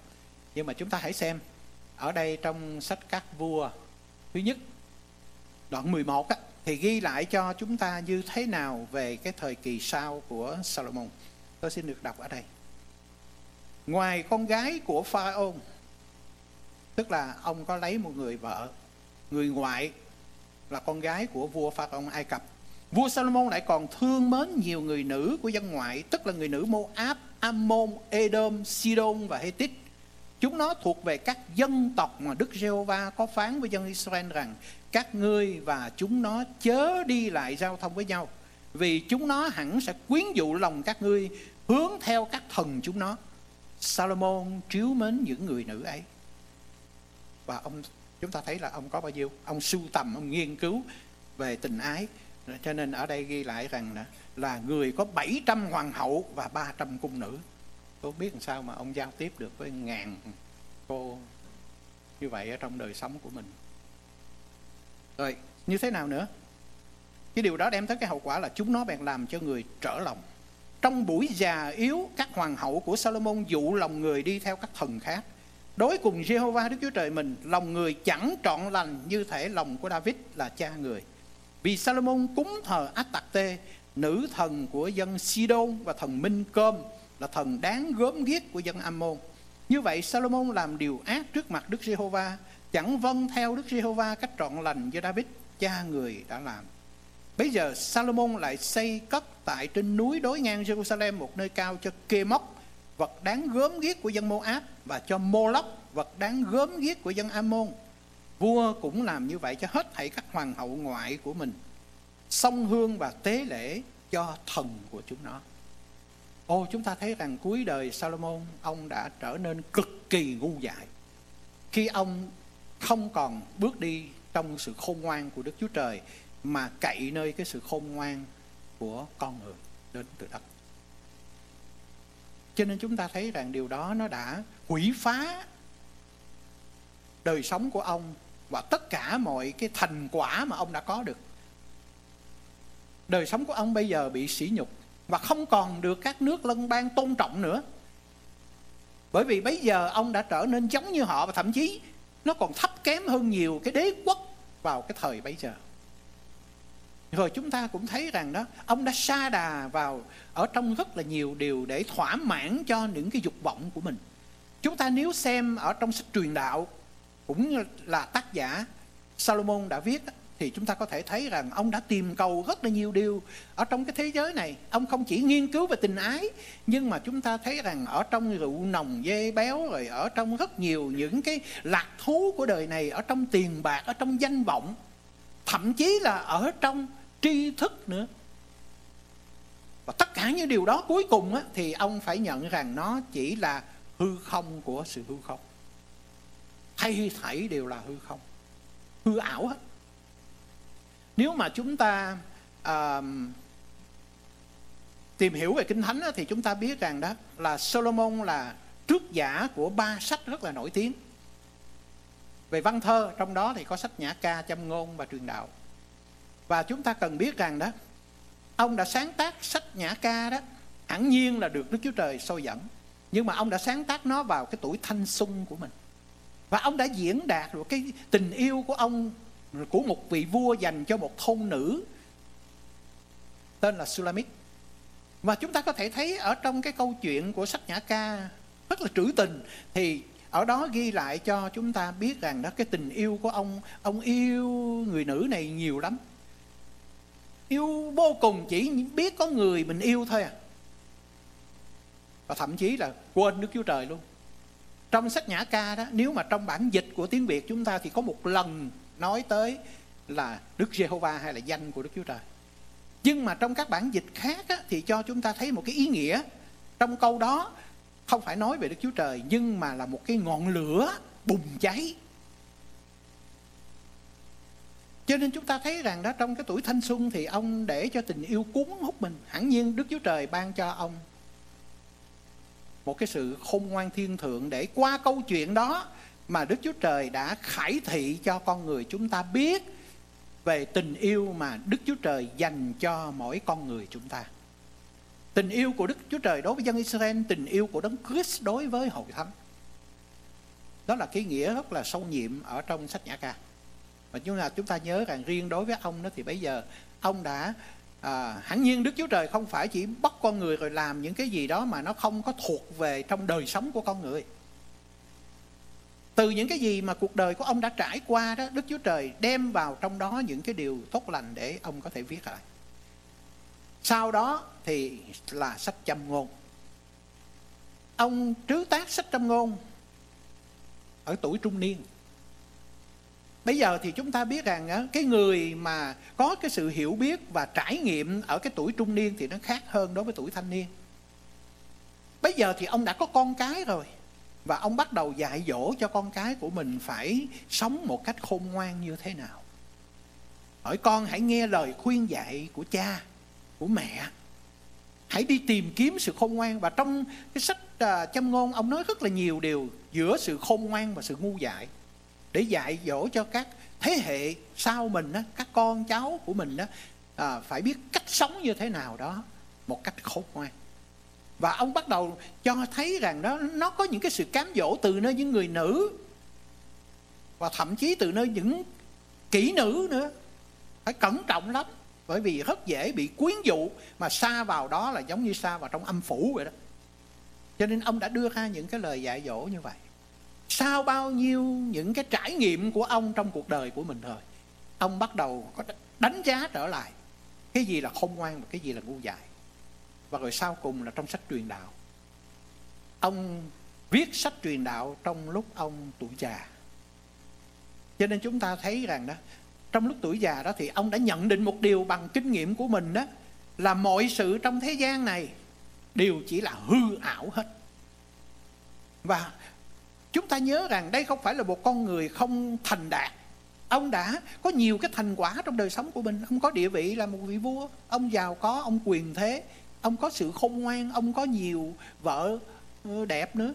nhưng mà chúng ta hãy xem ở đây trong sách các vua thứ nhất đoạn 11 á, thì ghi lại cho chúng ta như thế nào về cái thời kỳ sau của Solomon. Tôi xin được đọc ở đây. Ngoài con gái của Pharaoh, tức là ông có lấy một người vợ, người ngoại là con gái của vua Pharaoh Ai Cập. Vua salomon lại còn thương mến nhiều người nữ của dân ngoại, tức là người nữ Moab, Ammon, Edom, Sidon và Hethit. Chúng nó thuộc về các dân tộc mà Đức Giê-hô-va có phán với dân Israel rằng các ngươi và chúng nó chớ đi lại giao thông với nhau vì chúng nó hẳn sẽ quyến dụ lòng các ngươi hướng theo các thần chúng nó. Salomon chiếu mến những người nữ ấy. Và ông chúng ta thấy là ông có bao nhiêu? Ông sưu tầm, ông nghiên cứu về tình ái. Cho nên ở đây ghi lại rằng là, là người có 700 hoàng hậu và 300 cung nữ. Tôi biết làm sao mà ông giao tiếp được với ngàn cô như vậy ở trong đời sống của mình. Rồi như thế nào nữa? Cái điều đó đem tới cái hậu quả là chúng nó bèn làm cho người trở lòng trong buổi già yếu, các hoàng hậu của Salomon dụ lòng người đi theo các thần khác. Đối cùng Jehovah, Đức Chúa Trời mình, lòng người chẳng trọn lành như thể lòng của David là cha người. Vì Salomon cúng thờ Atarte nữ thần của dân Sidon và thần Minh Cơm, là thần đáng gớm ghiếc của dân Ammon. Như vậy Salomon làm điều ác trước mặt Đức Giê-hô-va chẳng vâng theo Đức Giê-hô-va cách trọn lành do David, cha người đã làm. Bây giờ Salomon lại xây cất tại trên núi đối ngang Jerusalem, một nơi cao cho kê móc vật đáng gớm ghiếc của dân Moab, và cho Moloch, vật đáng gớm ghiếc của dân Ammon. Vua cũng làm như vậy cho hết thảy các hoàng hậu ngoại của mình. Song hương và tế lễ cho thần của chúng nó. Ô, chúng ta thấy rằng cuối đời Salomon, ông đã trở nên cực kỳ ngu dại. Khi ông không còn bước đi trong sự khôn ngoan của Đức Chúa Trời mà cậy nơi cái sự khôn ngoan của con người đến từ đất. Cho nên chúng ta thấy rằng điều đó nó đã hủy phá đời sống của ông và tất cả mọi cái thành quả mà ông đã có được. Đời sống của ông bây giờ bị sỉ nhục và không còn được các nước lân bang tôn trọng nữa. Bởi vì bây giờ ông đã trở nên giống như họ và thậm chí nó còn thấp kém hơn nhiều cái đế quốc vào cái thời bấy giờ rồi chúng ta cũng thấy rằng đó, ông đã sa đà vào, ở trong rất là nhiều điều để thỏa mãn cho những cái dục vọng của mình. Chúng ta nếu xem ở trong sách truyền đạo, cũng là tác giả Salomon đã viết thì chúng ta có thể thấy rằng ông đã tìm cầu rất là nhiều điều ở trong cái thế giới này. Ông không chỉ nghiên cứu về tình ái, nhưng mà chúng ta thấy rằng ở trong rượu nồng dê béo, rồi ở trong rất nhiều những cái lạc thú của đời này, ở trong tiền bạc, ở trong danh vọng, thậm chí là ở trong tri thức nữa. Và tất cả những điều đó cuối cùng á, thì ông phải nhận rằng nó chỉ là hư không của sự hư không. Hay thảy đều là hư không. Hư ảo hết nếu mà chúng ta uh, tìm hiểu về kinh thánh á, thì chúng ta biết rằng đó là Solomon là trước giả của ba sách rất là nổi tiếng. Về văn thơ trong đó thì có sách nhã ca châm ngôn và truyền đạo và chúng ta cần biết rằng đó, ông đã sáng tác sách nhã ca đó, hẳn nhiên là được đức chúa trời soi dẫn. Nhưng mà ông đã sáng tác nó vào cái tuổi thanh xuân của mình. Và ông đã diễn đạt được cái tình yêu của ông, của một vị vua dành cho một thôn nữ tên là Sulamit và chúng ta có thể thấy ở trong cái câu chuyện của sách Nhã Ca rất là trữ tình, thì ở đó ghi lại cho chúng ta biết rằng đó, cái tình yêu của ông ông yêu người nữ này nhiều lắm yêu vô cùng chỉ biết có người mình yêu thôi à. Và thậm chí là quên Đức Chúa Trời luôn. Trong sách Nhã Ca đó nếu mà trong bản dịch của tiếng Việt chúng ta thì có một lần nói tới là Đức Giê-hô-va hay là danh của Đức Chúa Trời. Nhưng mà trong các bản dịch khác á, thì cho chúng ta thấy một cái ý nghĩa trong câu đó. Không phải nói về Đức Chúa Trời nhưng mà là một cái ngọn lửa bùng cháy cho nên chúng ta thấy rằng đó trong cái tuổi thanh xuân thì ông để cho tình yêu cuốn hút mình hẳn nhiên Đức Chúa Trời ban cho ông một cái sự khôn ngoan thiên thượng để qua câu chuyện đó mà Đức Chúa Trời đã khải thị cho con người chúng ta biết về tình yêu mà Đức Chúa Trời dành cho mỗi con người chúng ta. Tình yêu của Đức Chúa Trời đối với dân Israel, tình yêu của Đấng Christ đối với hội thánh. Đó là cái nghĩa rất là sâu nhiệm ở trong sách Nhã Ca. Và chúng ta chúng ta nhớ rằng riêng đối với ông đó thì bây giờ ông đã à, hẳn nhiên Đức Chúa Trời không phải chỉ bắt con người rồi làm những cái gì đó mà nó không có thuộc về trong đời sống của con người. Từ những cái gì mà cuộc đời của ông đã trải qua đó Đức Chúa Trời đem vào trong đó những cái điều tốt lành để ông có thể viết lại. Sau đó thì là sách châm ngôn. Ông trứ tác sách châm ngôn ở tuổi trung niên bây giờ thì chúng ta biết rằng cái người mà có cái sự hiểu biết và trải nghiệm ở cái tuổi trung niên thì nó khác hơn đối với tuổi thanh niên. Bây giờ thì ông đã có con cái rồi và ông bắt đầu dạy dỗ cho con cái của mình phải sống một cách khôn ngoan như thế nào. Hỏi con hãy nghe lời khuyên dạy của cha, của mẹ. Hãy đi tìm kiếm sự khôn ngoan và trong cái sách à, châm ngôn ông nói rất là nhiều điều giữa sự khôn ngoan và sự ngu dại để dạy dỗ cho các thế hệ sau mình đó, các con cháu của mình đó à, phải biết cách sống như thế nào đó một cách khôn ngoan. Và ông bắt đầu cho thấy rằng đó nó có những cái sự cám dỗ từ nơi những người nữ và thậm chí từ nơi những kỹ nữ nữa. Phải cẩn trọng lắm bởi vì rất dễ bị quyến dụ mà xa vào đó là giống như xa vào trong âm phủ vậy đó. Cho nên ông đã đưa ra những cái lời dạy dỗ như vậy sau bao nhiêu những cái trải nghiệm của ông trong cuộc đời của mình rồi, ông bắt đầu có đánh giá trở lại cái gì là khôn ngoan và cái gì là ngu dại. Và rồi sau cùng là trong sách truyền đạo. Ông viết sách truyền đạo trong lúc ông tuổi già. Cho nên chúng ta thấy rằng đó, trong lúc tuổi già đó thì ông đã nhận định một điều bằng kinh nghiệm của mình đó, là mọi sự trong thế gian này đều chỉ là hư ảo hết. Và chúng ta nhớ rằng đây không phải là một con người không thành đạt. Ông đã có nhiều cái thành quả trong đời sống của mình. Ông có địa vị là một vị vua. Ông giàu có, ông quyền thế. Ông có sự khôn ngoan, ông có nhiều vợ ờ, đẹp nữa.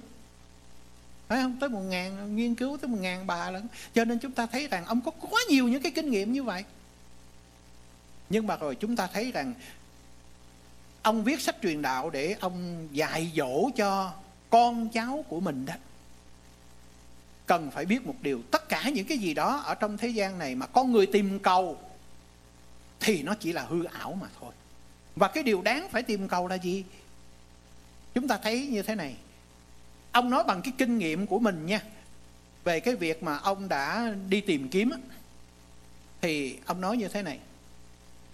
Phải không? Tới một ngàn, nghiên cứu tới một ngàn bà lận. Cho nên chúng ta thấy rằng ông có quá nhiều những cái kinh nghiệm như vậy. Nhưng mà rồi chúng ta thấy rằng ông viết sách truyền đạo để ông dạy dỗ cho con cháu của mình đó cần phải biết một điều. Tất cả những cái gì đó ở trong thế gian này mà con người tìm cầu thì nó chỉ là hư ảo mà thôi. Và cái điều đáng phải tìm cầu là gì? Chúng ta thấy như thế này. Ông nói bằng cái kinh nghiệm của mình nha, về cái việc mà ông đã đi tìm kiếm thì ông nói như thế này.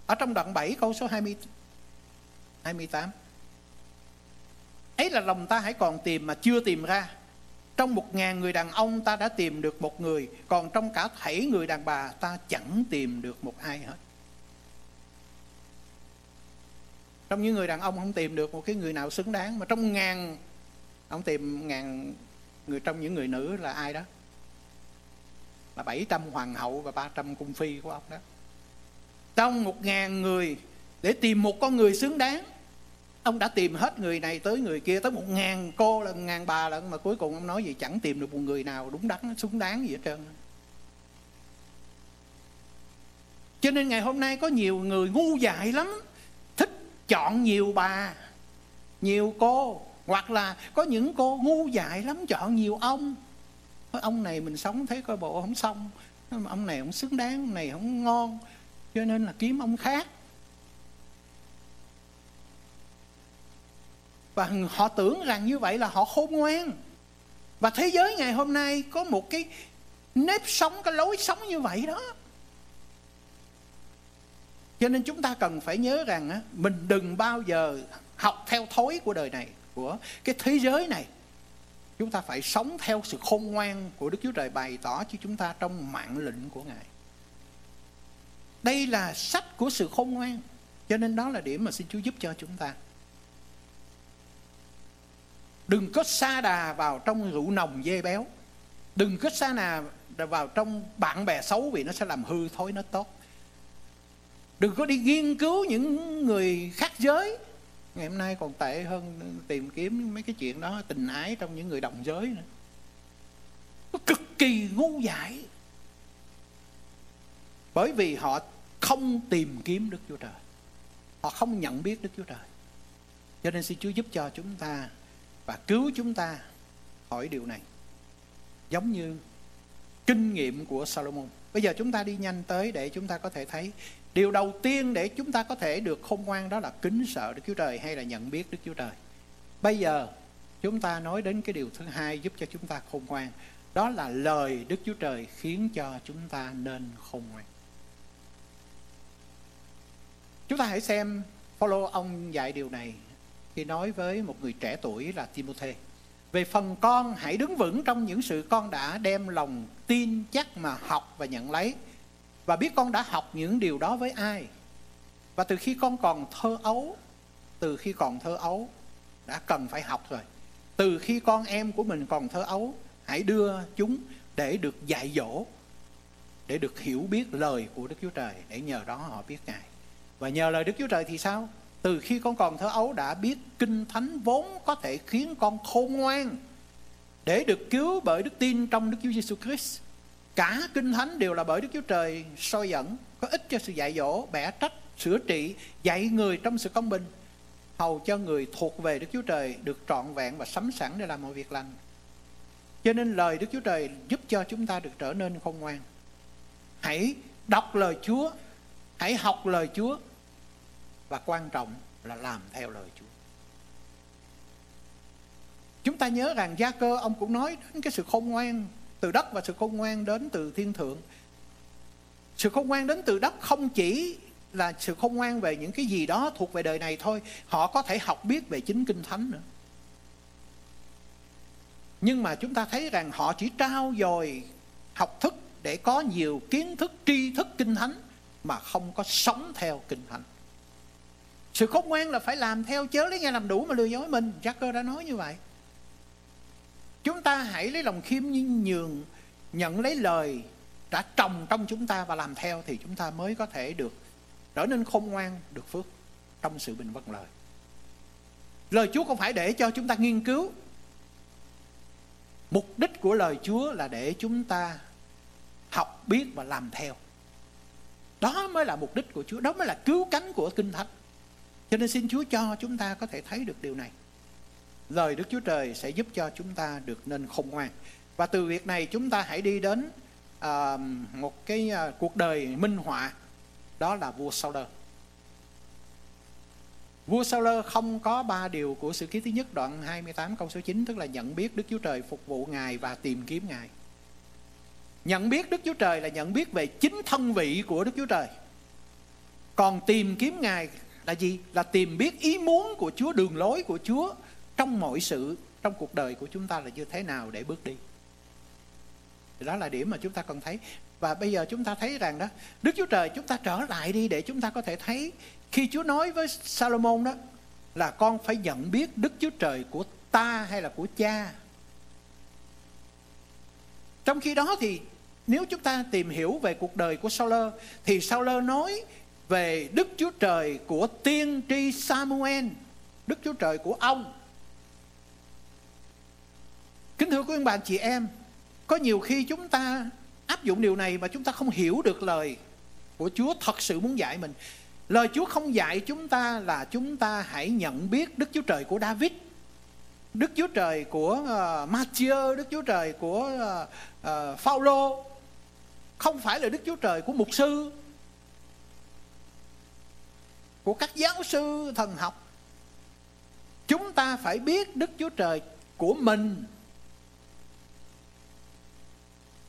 Ở trong đoạn 7 câu số 20 28 ấy là lòng ta hãy còn tìm mà chưa tìm ra trong một ngàn người đàn ông ta đã tìm được một người, còn trong cả thảy người đàn bà ta chẳng tìm được một ai hết. Trong những người đàn ông không tìm được một cái người nào xứng đáng, mà trong ngàn, ông tìm ngàn người trong những người nữ là ai đó? Là 700 hoàng hậu và 300 cung phi của ông đó. Trong một ngàn người, để tìm một con người xứng đáng ông đã tìm hết người này tới người kia, tới một ngàn cô lần ngàn bà lần mà cuối cùng ông nói gì, chẳng tìm được một người nào đúng đắn, xứng đáng gì hết trơn. Cho nên ngày hôm nay có nhiều người ngu dại lắm, thích chọn nhiều bà, nhiều cô, hoặc là có những cô ngu dại lắm, chọn nhiều ông. Ông này mình sống thấy coi bộ không xong, ông này không xứng đáng, ông này không ngon, cho nên là kiếm ông khác. Và họ tưởng rằng như vậy là họ khôn ngoan và thế giới ngày hôm nay có một cái nếp sống, cái lối sống như vậy đó cho nên chúng ta cần phải nhớ rằng mình đừng bao giờ học theo thói của đời này, của cái thế giới này chúng ta phải sống theo sự khôn ngoan của Đức Chúa Trời bày tỏ cho chúng ta trong mạng lệnh của Ngài. Đây là sách của sự khôn ngoan. Cho nên đó là điểm mà xin Chúa giúp cho chúng ta. Đừng có xa đà vào trong rượu nồng dê béo. Đừng có xa đà vào trong bạn bè xấu vì nó sẽ làm hư thối nó tốt. Đừng có đi nghiên cứu những người khác giới. Ngày hôm nay còn tệ hơn tìm kiếm mấy cái chuyện đó, tình ái trong những người đồng giới nữa. Nó cực kỳ ngu dại. Bởi vì họ không tìm kiếm Đức Chúa Trời. Họ không nhận biết Đức Chúa Trời. Cho nên xin Chúa giúp cho chúng ta và cứu chúng ta khỏi điều này. Giống như kinh nghiệm của Salomon. Bây giờ chúng ta đi nhanh tới để chúng ta có thể thấy điều đầu tiên để chúng ta có thể được khôn ngoan đó là kính sợ Đức Chúa Trời hay là nhận biết Đức Chúa Trời. Bây giờ chúng ta nói đến cái điều thứ hai giúp cho chúng ta khôn ngoan, đó là lời Đức Chúa Trời khiến cho chúng ta nên khôn ngoan. Chúng ta hãy xem follow ông dạy điều này khi nói với một người trẻ tuổi là Timothy về phần con, hãy đứng vững trong những sự con đã đem lòng tin chắc mà học và nhận lấy và biết con đã học những điều đó với ai và từ khi con còn thơ ấu, từ khi còn thơ ấu, đã cần phải học rồi từ khi con em của mình còn thơ ấu, hãy đưa chúng để được dạy dỗ, để được hiểu biết lời của Đức Chúa Trời, để nhờ đó họ biết Ngài. Và nhờ lời Đức Chúa Trời thì sao? Từ khi con còn thơ ấu đã biết kinh thánh vốn có thể khiến con khôn ngoan để được cứu bởi đức tin trong Đức Chúa Giêsu Christ. Cả kinh thánh đều là bởi Đức Chúa Trời soi dẫn, có ích cho sự dạy dỗ, bẻ trách, sửa trị, dạy người trong sự công bình, hầu cho người thuộc về Đức Chúa Trời được trọn vẹn và sắm sẵn để làm mọi việc lành. Cho nên lời Đức Chúa Trời giúp cho chúng ta được trở nên khôn ngoan. Hãy đọc lời Chúa, hãy học lời Chúa và quan trọng là làm theo lời Chúa. Chúng ta nhớ rằng Gia Cơ ông cũng nói đến cái sự khôn ngoan từ đất và sự khôn ngoan đến từ thiên thượng. Sự khôn ngoan đến từ đất không chỉ là sự khôn ngoan về những cái gì đó thuộc về đời này thôi, họ có thể học biết về chính kinh thánh nữa. Nhưng mà chúng ta thấy rằng họ chỉ trao dồi học thức để có nhiều kiến thức tri thức kinh thánh mà không có sống theo kinh thánh. Sự khôn ngoan là phải làm theo chớ lấy nghe làm đủ mà lừa dối mình. Jacker đã nói như vậy. Chúng ta hãy lấy lòng khiêm nhường nhận lấy lời đã trồng trong chúng ta và làm theo thì chúng ta mới có thể được trở nên khôn ngoan được phước trong sự bình vâng lời. Lời Chúa không phải để cho chúng ta nghiên cứu. Mục đích của lời Chúa là để chúng ta học biết và làm theo. Đó mới là mục đích của Chúa, đó mới là cứu cánh của Kinh Thánh. Cho nên xin Chúa cho chúng ta có thể thấy được điều này. Lời Đức Chúa Trời sẽ giúp cho chúng ta được nên khôn ngoan. Và từ việc này chúng ta hãy đi đến uh, một cái uh, cuộc đời minh họa đó là vua Sauler. Vua Sauler không có ba điều của sự ký thứ nhất đoạn 28 câu số 9 tức là nhận biết Đức Chúa Trời phục vụ Ngài và tìm kiếm Ngài. Nhận biết Đức Chúa Trời là nhận biết về chính thân vị của Đức Chúa Trời. Còn tìm kiếm Ngài là gì? Là tìm biết ý muốn của Chúa, đường lối của Chúa trong mọi sự trong cuộc đời của chúng ta là như thế nào để bước đi. Thì đó là điểm mà chúng ta cần thấy. Và bây giờ chúng ta thấy rằng đó, Đức Chúa Trời chúng ta trở lại đi để chúng ta có thể thấy khi Chúa nói với Salomon đó là con phải nhận biết Đức Chúa Trời của ta hay là của cha. Trong khi đó thì nếu chúng ta tìm hiểu về cuộc đời của Sauler thì Sauler nói về Đức Chúa Trời của tiên tri Samuel, Đức Chúa Trời của ông. Kính thưa quý bạn chị em, có nhiều khi chúng ta áp dụng điều này mà chúng ta không hiểu được lời của Chúa thật sự muốn dạy mình. Lời Chúa không dạy chúng ta là chúng ta hãy nhận biết Đức Chúa Trời của David, Đức Chúa Trời của uh, Matthew, Đức Chúa Trời của uh, uh, Phaolô, không phải là Đức Chúa Trời của mục sư, của các giáo sư thần học. Chúng ta phải biết Đức Chúa Trời của mình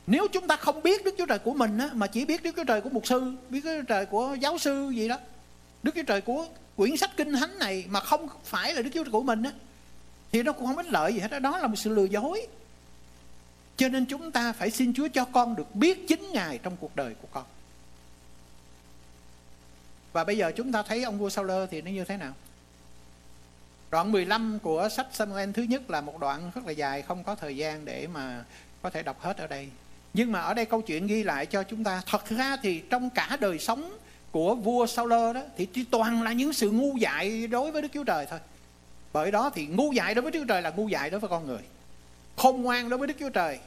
nếu chúng ta không biết Đức Chúa Trời của mình á, mà chỉ biết Đức Chúa Trời của mục sư, biết Đức Chúa Trời của giáo sư gì đó, Đức Chúa Trời của quyển sách kinh thánh này mà không phải là Đức Chúa Trời của mình á, thì nó cũng không ích lợi gì hết đó. đó là một sự lừa dối. Cho nên chúng ta phải xin Chúa cho con được biết chính Ngài trong cuộc đời của con. Và bây giờ chúng ta thấy ông vua Saul thì nó như thế nào? Đoạn 15 của sách Samuel thứ nhất là một đoạn rất là dài, không có thời gian để mà có thể đọc hết ở đây. Nhưng mà ở đây câu chuyện ghi lại cho chúng ta thật ra thì trong cả đời sống của vua Saul đó thì chỉ toàn là những sự ngu dại đối với Đức Chúa Trời thôi. Bởi đó thì ngu dại đối với Đức Chúa Trời là ngu dại đối với con người. Khôn ngoan đối với Đức Chúa Trời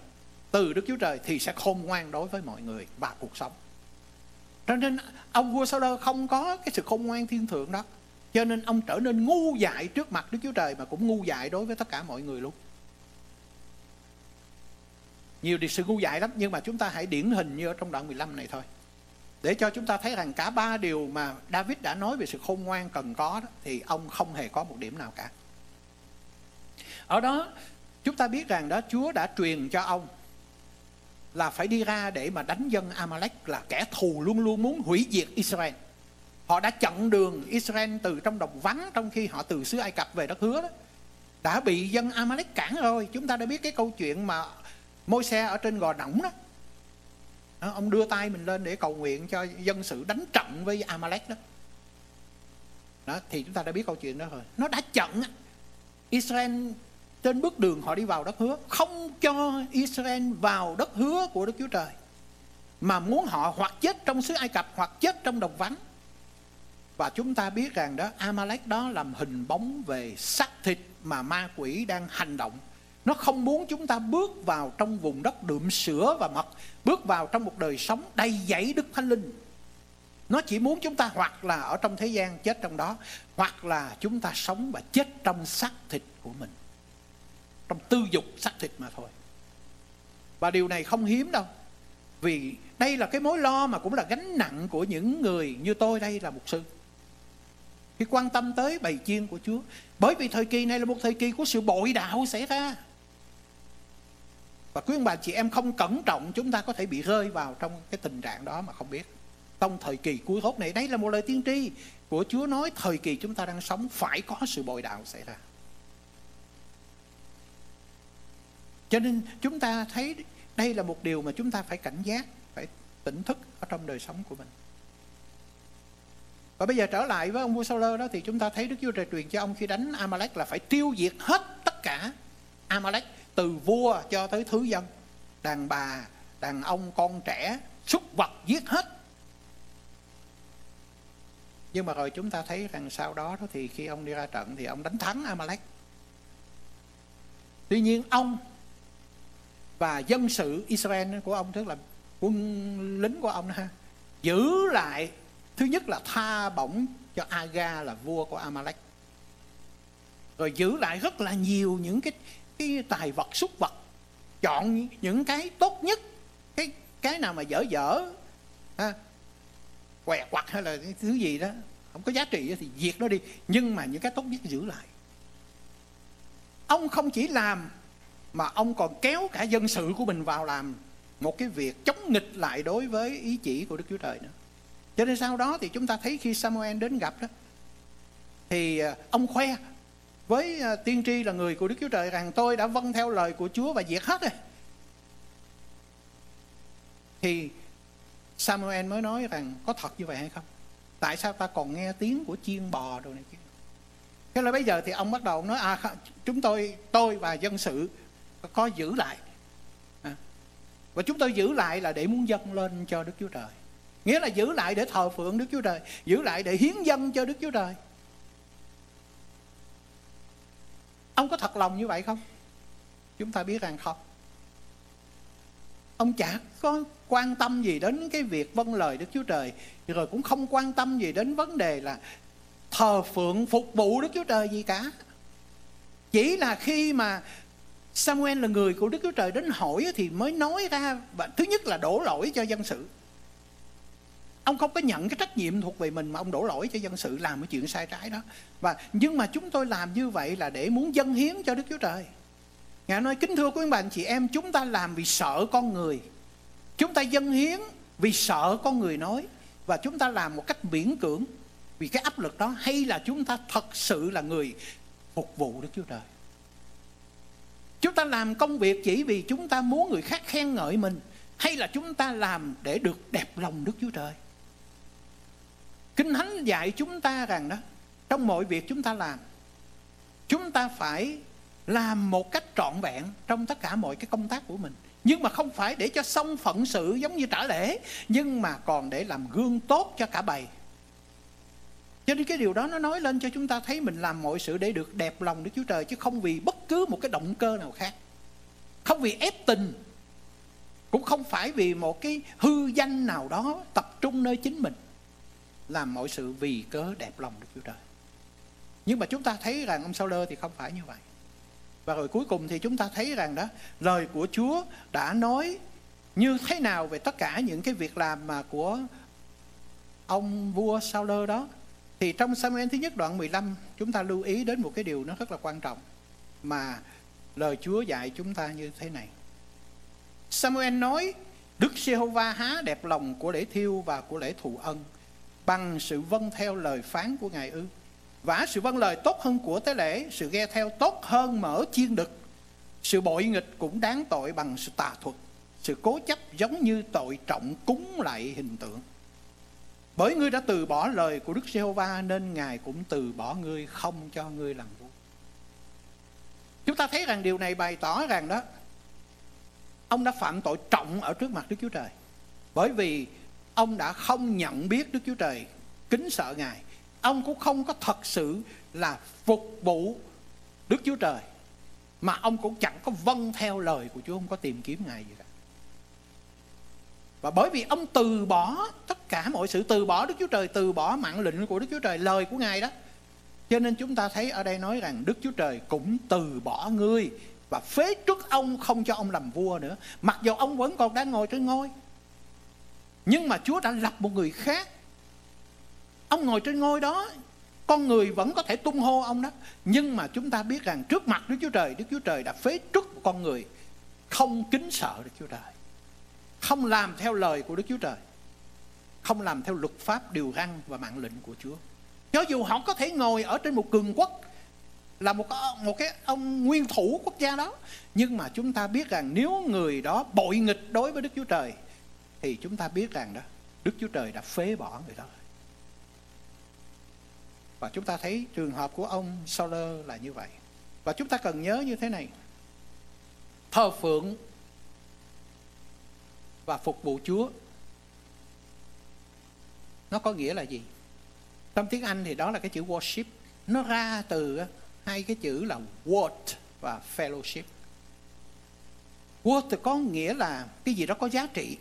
từ Đức Chúa Trời thì sẽ khôn ngoan đối với mọi người và cuộc sống cho nên ông vua Saul không có cái sự khôn ngoan thiên thượng đó. Cho nên ông trở nên ngu dại trước mặt Đức Chúa Trời mà cũng ngu dại đối với tất cả mọi người luôn. Nhiều điều sự ngu dại lắm nhưng mà chúng ta hãy điển hình như ở trong đoạn 15 này thôi. Để cho chúng ta thấy rằng cả ba điều mà David đã nói về sự khôn ngoan cần có đó, thì ông không hề có một điểm nào cả. Ở đó chúng ta biết rằng đó Chúa đã truyền cho ông là phải đi ra để mà đánh dân Amalek là kẻ thù luôn luôn muốn hủy diệt Israel. Họ đã chặn đường Israel từ trong đồng vắng trong khi họ từ xứ Ai Cập về đất hứa đó. Đã bị dân Amalek cản rồi. Chúng ta đã biết cái câu chuyện mà môi xe ở trên gò nỏng đó. Ông đưa tay mình lên để cầu nguyện cho dân sự đánh trận với Amalek đó. Đó, thì chúng ta đã biết câu chuyện đó rồi. Nó đã chặn Israel trên bước đường họ đi vào đất hứa không cho Israel vào đất hứa của Đức Chúa Trời mà muốn họ hoặc chết trong xứ Ai Cập hoặc chết trong đồng vắng. Và chúng ta biết rằng đó Amalek đó làm hình bóng về xác thịt mà ma quỷ đang hành động. Nó không muốn chúng ta bước vào trong vùng đất đượm sữa và mật, bước vào trong một đời sống đầy dẫy Đức Thánh Linh. Nó chỉ muốn chúng ta hoặc là ở trong thế gian chết trong đó, hoặc là chúng ta sống và chết trong xác thịt của mình. Trong tư dục xác thịt mà thôi. Và điều này không hiếm đâu. Vì đây là cái mối lo mà cũng là gánh nặng của những người như tôi đây là mục sư. Khi quan tâm tới bầy chiên của Chúa. Bởi vì thời kỳ này là một thời kỳ của sự bội đạo xảy ra. Và quý ông bà chị em không cẩn trọng chúng ta có thể bị rơi vào trong cái tình trạng đó mà không biết. Trong thời kỳ cuối hốt này, đây là một lời tiên tri của Chúa nói thời kỳ chúng ta đang sống phải có sự bội đạo xảy ra. Cho nên chúng ta thấy đây là một điều mà chúng ta phải cảnh giác, phải tỉnh thức ở trong đời sống của mình. Và bây giờ trở lại với ông vua Sauler đó thì chúng ta thấy Đức Chúa Trời truyền cho ông khi đánh Amalek là phải tiêu diệt hết tất cả Amalek từ vua cho tới thứ dân, đàn bà, đàn ông, con trẻ, súc vật giết hết. Nhưng mà rồi chúng ta thấy rằng sau đó, đó thì khi ông đi ra trận thì ông đánh thắng Amalek. Tuy nhiên ông và dân sự Israel của ông, tức là quân lính của ông ha, giữ lại, thứ nhất là tha bổng cho Aga là vua của Amalek. Rồi giữ lại rất là nhiều những cái cái tài vật, súc vật, chọn những cái tốt nhất, cái cái nào mà dở dở, ha, què quặt hay là cái thứ gì đó, không có giá trị thì diệt nó đi. Nhưng mà những cái tốt nhất giữ lại. Ông không chỉ làm mà ông còn kéo cả dân sự của mình vào làm một cái việc chống nghịch lại đối với ý chỉ của Đức Chúa Trời nữa. Cho nên sau đó thì chúng ta thấy khi Samuel đến gặp đó, thì à, ông khoe với à, tiên tri là người của Đức Chúa Trời rằng, tôi đã vâng theo lời của Chúa và diệt hết rồi. Thì Samuel mới nói rằng, có thật như vậy hay không? Tại sao ta còn nghe tiếng của chiên bò đồ này kia? Thế là bây giờ thì ông bắt đầu nói à chúng tôi tôi và dân sự có giữ lại. À. Và chúng tôi giữ lại là để muốn dâng lên cho Đức Chúa Trời. Nghĩa là giữ lại để thờ phượng Đức Chúa Trời, giữ lại để hiến dâng cho Đức Chúa Trời. Ông có thật lòng như vậy không? Chúng ta biết rằng không. Ông chả có quan tâm gì đến cái việc vâng lời Đức Chúa Trời, rồi cũng không quan tâm gì đến vấn đề là thờ phượng, phục vụ Đức Chúa Trời gì cả. Chỉ là khi mà Samuel là người của Đức Chúa Trời đến hỏi thì mới nói ra và thứ nhất là đổ lỗi cho dân sự. Ông không có nhận cái trách nhiệm thuộc về mình mà ông đổ lỗi cho dân sự làm cái chuyện sai trái đó. Và nhưng mà chúng tôi làm như vậy là để muốn dân hiến cho Đức Chúa Trời. Ngài nói, kính thưa quý bạn, chị em, chúng ta làm vì sợ con người. Chúng ta dân hiến vì sợ con người nói và chúng ta làm một cách miễn cưỡng vì cái áp lực đó, hay là chúng ta thật sự là người phục vụ Đức Chúa Trời. Chúng ta làm công việc chỉ vì chúng ta muốn người khác khen ngợi mình hay là chúng ta làm để được đẹp lòng Đức Chúa Trời. Kinh Thánh dạy chúng ta rằng đó, trong mọi việc chúng ta làm, chúng ta phải làm một cách trọn vẹn trong tất cả mọi cái công tác của mình. Nhưng mà không phải để cho xong phận sự giống như trả lễ, nhưng mà còn để làm gương tốt cho cả bầy cho nên cái điều đó nó nói lên cho chúng ta thấy mình làm mọi sự để được đẹp lòng Đức Chúa Trời, chứ không vì bất cứ một cái động cơ nào khác. Không vì ép tình. Cũng không phải vì một cái hư danh nào đó tập trung nơi chính mình. Làm mọi sự vì cớ đẹp lòng Đức Chúa Trời. Nhưng mà chúng ta thấy rằng ông Sauler thì không phải như vậy. Và rồi cuối cùng thì chúng ta thấy rằng đó, lời của Chúa đã nói như thế nào về tất cả những cái việc làm mà của ông vua Sauler đó thì trong Samuel thứ nhất đoạn 15 chúng ta lưu ý đến một cái điều nó rất là quan trọng mà lời Chúa dạy chúng ta như thế này. Samuel nói Đức Giê-hô-va há đẹp lòng của lễ thiêu và của lễ thụ ân bằng sự vâng theo lời phán của Ngài ư. Và sự vâng lời tốt hơn của tế lễ, sự nghe theo tốt hơn mở chiên đực. Sự bội nghịch cũng đáng tội bằng sự tà thuật. Sự cố chấp giống như tội trọng cúng lại hình tượng. Bởi ngươi đã từ bỏ lời của Đức Giê-hô-va, nên Ngài cũng từ bỏ ngươi, không cho ngươi làm vua. Chúng ta thấy rằng điều này bày tỏ rằng đó, ông đã phạm tội trọng ở trước mặt Đức Chúa Trời. bởi vì ông đã không nhận biết Đức Chúa Trời kính sợ Ngài ông cũng không có thật sự là phục vụ Đức Chúa Trời, mà ông cũng chẳng có vâng theo lời của Chúa, không có tìm kiếm Ngài gì cả và bởi vì ông từ bỏ tất cả mọi sự, từ bỏ Đức Chúa Trời, từ bỏ mạng lệnh của Đức Chúa Trời, lời của Ngài đó, cho nên chúng ta thấy ở đây nói rằng Đức Chúa Trời cũng từ bỏ ngươi và phế trước ông không cho ông làm vua nữa. Mặc dù ông vẫn còn đang ngồi trên ngôi, nhưng mà Chúa đã lập một người khác. Ông ngồi trên ngôi đó, con người vẫn có thể tung hô ông đó. Nhưng mà chúng ta biết rằng trước mặt Đức Chúa Trời, Đức Chúa Trời đã phế trước con người không kính sợ Đức Chúa Trời không làm theo lời của Đức Chúa Trời. Không làm theo luật pháp, điều răn và mạng lệnh của Chúa. Cho dù họ có thể ngồi ở trên một cường quốc, là một một cái ông nguyên thủ quốc gia đó, nhưng mà chúng ta biết rằng nếu người đó bội nghịch đối với Đức Chúa Trời, thì chúng ta biết rằng đó, Đức Chúa Trời đã phế bỏ người đó. Và chúng ta thấy trường hợp của ông Soler là như vậy. Và chúng ta cần nhớ như thế này. Thờ phượng và phục vụ Chúa. Nó có nghĩa là gì? Trong tiếng Anh thì đó là cái chữ worship. Nó ra từ hai cái chữ là word và fellowship. Word có nghĩa là cái gì đó có giá trị.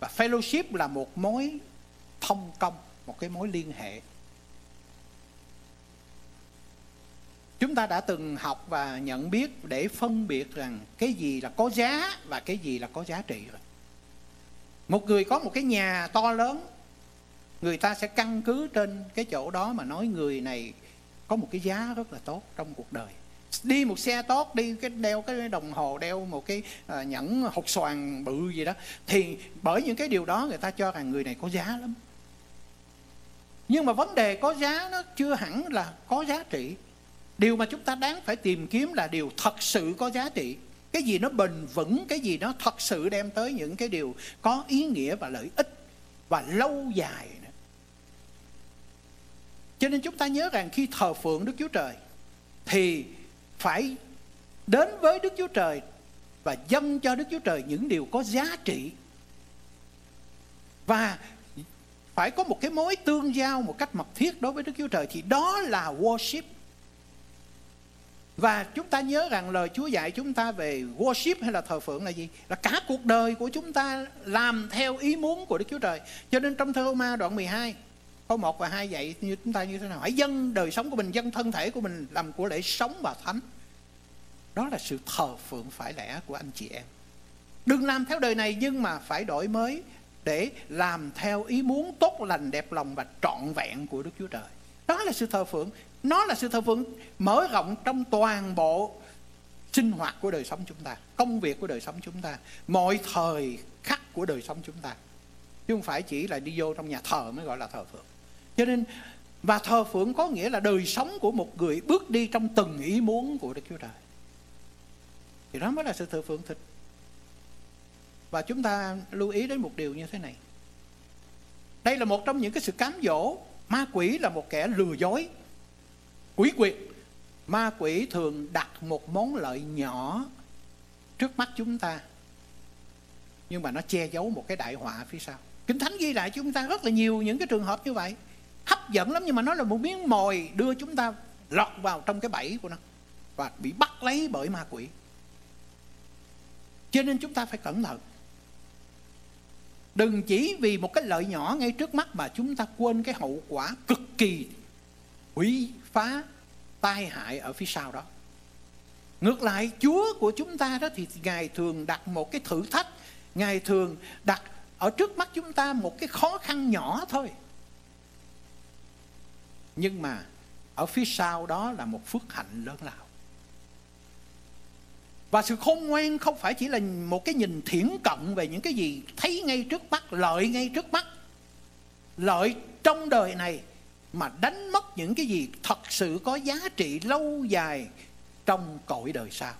Và fellowship là một mối thông công, một cái mối liên hệ. Chúng ta đã từng học và nhận biết để phân biệt rằng cái gì là có giá và cái gì là có giá trị rồi. Một người có một cái nhà to lớn người ta sẽ căn cứ trên cái chỗ đó mà nói người này có một cái giá rất là tốt trong cuộc đời. Đi một xe tốt đi cái đeo cái đồng hồ đeo một cái à, nhẫn hột xoàn bự gì đó thì bởi những cái điều đó người ta cho rằng người này có giá lắm. Nhưng mà vấn đề có giá nó chưa hẳn là có giá trị điều mà chúng ta đáng phải tìm kiếm là điều thật sự có giá trị. Cái gì nó bền vững, cái gì nó thật sự đem tới những cái điều có ý nghĩa và lợi ích và lâu dài nữa. cho nên chúng ta nhớ rằng khi thờ phượng đức chúa trời, thì phải đến với đức chúa trời và dâng cho đức chúa trời những điều có giá trị. Và phải có một cái mối tương giao, một cách mật thiết đối với đức chúa trời, thì đó là worship và chúng ta nhớ rằng lời Chúa dạy chúng ta về worship hay là thờ phượng là gì? Là cả cuộc đời của chúng ta làm theo ý muốn của Đức Chúa Trời. Cho nên trong thơ Ma đoạn 12 câu 1 và 2 dạy như chúng ta như thế nào? Hãy dâng đời sống của mình, dâng thân thể của mình làm của lễ sống và thánh. Đó là sự thờ phượng phải lẽ của anh chị em. Đừng làm theo đời này nhưng mà phải đổi mới để làm theo ý muốn tốt lành đẹp lòng và trọn vẹn của Đức Chúa Trời. Đó là sự thờ phượng nó là sự thờ phượng mở rộng trong toàn bộ sinh hoạt của đời sống chúng ta, công việc của đời sống chúng ta, mọi thời khắc của đời sống chúng ta. Chứ không phải chỉ là đi vô trong nhà thờ mới gọi là thờ phượng. Cho nên, và thờ phượng có nghĩa là đời sống của một người bước đi trong từng ý muốn của Đức Chúa Trời. Thì đó mới là sự thờ phượng thịt và chúng ta lưu ý đến một điều như thế này. Đây là một trong những cái sự cám dỗ. Ma quỷ là một kẻ lừa dối quỷ. Quyệt ma quỷ thường đặt một món lợi nhỏ trước mắt chúng ta, nhưng mà nó che giấu một cái đại họa phía sau. Kinh thánh ghi lại chúng ta rất là nhiều những cái trường hợp như vậy. Hấp dẫn lắm, nhưng mà nó là một miếng mồi đưa chúng ta lọt vào trong cái bẫy của nó và bị bắt lấy bởi ma quỷ. Cho nên chúng ta phải cẩn thận. Đừng chỉ vì một cái lợi nhỏ ngay trước mắt mà chúng ta quên cái hậu quả cực kỳ hủy phá tai hại ở phía sau đó. Ngược lại, chúa của chúng ta đó thì ngài thường đặt một cái thử thách. Ngài thường đặt ở trước mắt chúng ta một cái khó khăn nhỏ thôi. Nhưng mà ở phía sau đó là một phước hạnh lớn lao. Và sự khôn ngoan không phải chỉ là một cái nhìn thiển cận về những cái gì thấy ngay trước mắt, lợi ngay trước mắt. Lợi trong đời này mà đánh mất những cái gì thật sự có giá trị lâu dài trong cõi đời sau.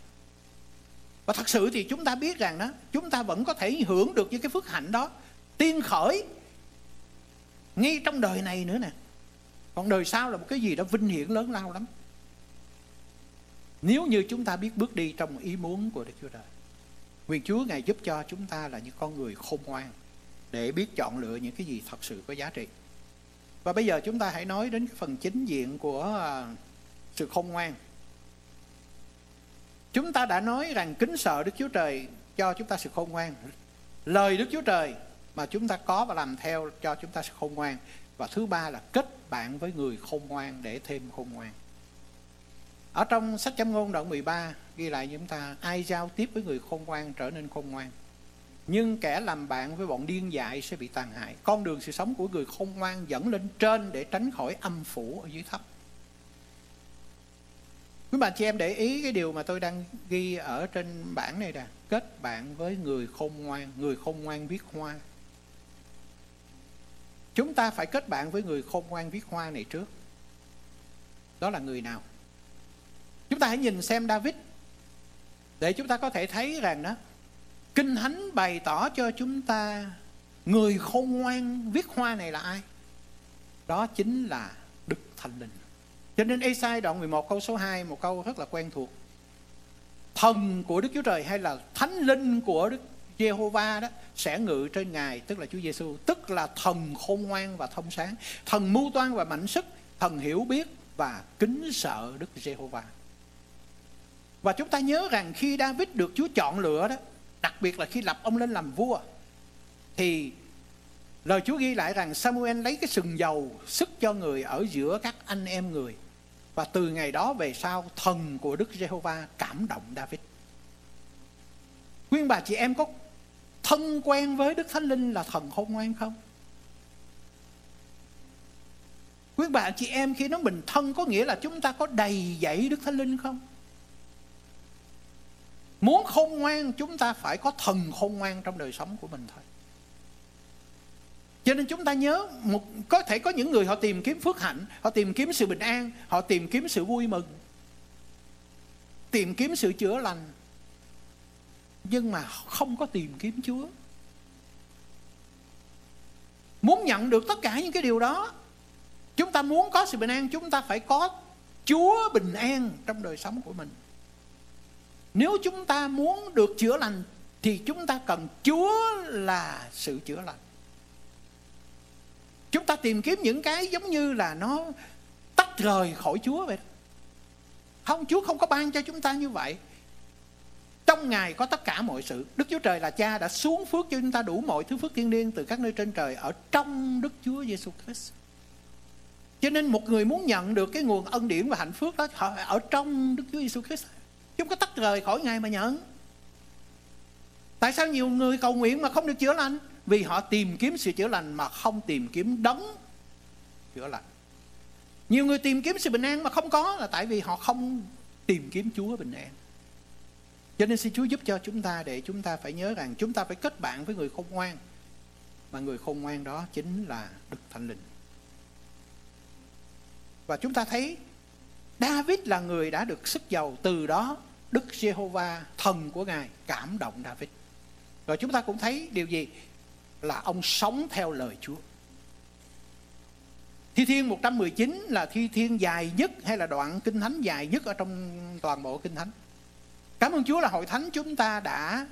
Và thật sự thì chúng ta biết rằng đó, chúng ta vẫn có thể hưởng được những cái phước hạnh đó, tiên khởi ngay trong đời này nữa nè. Còn đời sau là một cái gì đó vinh hiển lớn lao lắm. Nếu như chúng ta biết bước đi trong ý muốn của Đức Chúa Trời, Nguyện Chúa Ngài giúp cho chúng ta là những con người khôn ngoan để biết chọn lựa những cái gì thật sự có giá trị. Và bây giờ chúng ta hãy nói đến cái phần chính diện của à, sự khôn ngoan. Chúng ta đã nói rằng kính sợ Đức Chúa Trời cho chúng ta sự khôn ngoan. Lời Đức Chúa Trời mà chúng ta có và làm theo cho chúng ta sự khôn ngoan. Và thứ ba là kết bạn với người khôn ngoan để thêm khôn ngoan. Ở trong sách châm ngôn đoạn 13 ghi lại chúng ta, ai giao tiếp với người khôn ngoan trở nên khôn ngoan. Nhưng kẻ làm bạn với bọn điên dại sẽ bị tàn hại. Con đường sự sống của người khôn ngoan dẫn lên trên để tránh khỏi âm phủ ở dưới thấp. Quý bạn chị em để ý cái điều mà tôi đang ghi ở trên bảng này nè. Kết bạn với người khôn ngoan, người khôn ngoan viết hoa. Chúng ta phải kết bạn với người khôn ngoan viết hoa này trước. Đó là người nào? Chúng ta hãy nhìn xem David để chúng ta có thể thấy rằng đó Kinh Thánh bày tỏ cho chúng ta người khôn ngoan viết hoa này là ai? Đó chính là Đức Thánh Linh. Cho nên Esai đoạn 11 câu số 2 một câu rất là quen thuộc. Thần của Đức Chúa Trời hay là Thánh Linh của Đức Jehovah đó sẽ ngự trên Ngài tức là Chúa Giêsu, tức là thần khôn ngoan và thông sáng, thần mưu toan và mạnh sức, thần hiểu biết và kính sợ Đức Jehovah. Và chúng ta nhớ rằng khi David được Chúa chọn lựa đó, đặc biệt là khi lập ông lên làm vua, thì lời Chúa ghi lại rằng Samuel lấy cái sừng dầu sức cho người ở giữa các anh em người. Và từ ngày đó về sau, thần của Đức Giê-hô-va cảm động David. Quyên bà chị em có thân quen với Đức Thánh Linh là thần khôn ngoan không? Quý bà chị em khi nói mình thân có nghĩa là chúng ta có đầy dẫy Đức Thánh Linh không? Muốn khôn ngoan chúng ta phải có thần khôn ngoan trong đời sống của mình thôi. Cho nên chúng ta nhớ một có thể có những người họ tìm kiếm phước hạnh, họ tìm kiếm sự bình an, họ tìm kiếm sự vui mừng. Tìm kiếm sự chữa lành. Nhưng mà không có tìm kiếm Chúa. Muốn nhận được tất cả những cái điều đó, chúng ta muốn có sự bình an, chúng ta phải có Chúa bình an trong đời sống của mình. Nếu chúng ta muốn được chữa lành thì chúng ta cần Chúa là sự chữa lành. Chúng ta tìm kiếm những cái giống như là nó tách rời khỏi Chúa vậy. Không, Chúa không có ban cho chúng ta như vậy. Trong Ngài có tất cả mọi sự. Đức Chúa Trời là Cha đã xuống phước cho chúng ta đủ mọi thứ phước thiên liêng từ các nơi trên trời ở trong Đức Chúa Giêsu Christ. Cho nên một người muốn nhận được cái nguồn ân điển và hạnh phúc đó ở trong Đức Chúa Giêsu Christ. Chúng có tách rời khỏi Ngài mà nhận. Tại sao nhiều người cầu nguyện mà không được chữa lành? Vì họ tìm kiếm sự chữa lành mà không tìm kiếm đấng chữa lành. Nhiều người tìm kiếm sự bình an mà không có là tại vì họ không tìm kiếm Chúa bình an. Cho nên xin Chúa giúp cho chúng ta để chúng ta phải nhớ rằng chúng ta phải kết bạn với người khôn ngoan. Mà người khôn ngoan đó chính là Đức Thánh Linh. Và chúng ta thấy David là người đã được sức giàu từ đó Đức Giê-hô-va, thần của Ngài, cảm động David. Rồi chúng ta cũng thấy điều gì? Là ông sống theo lời Chúa. Thi Thiên 119 là thi thiên dài nhất hay là đoạn kinh thánh dài nhất ở trong toàn bộ kinh thánh. Cảm ơn Chúa là hội thánh chúng ta đã,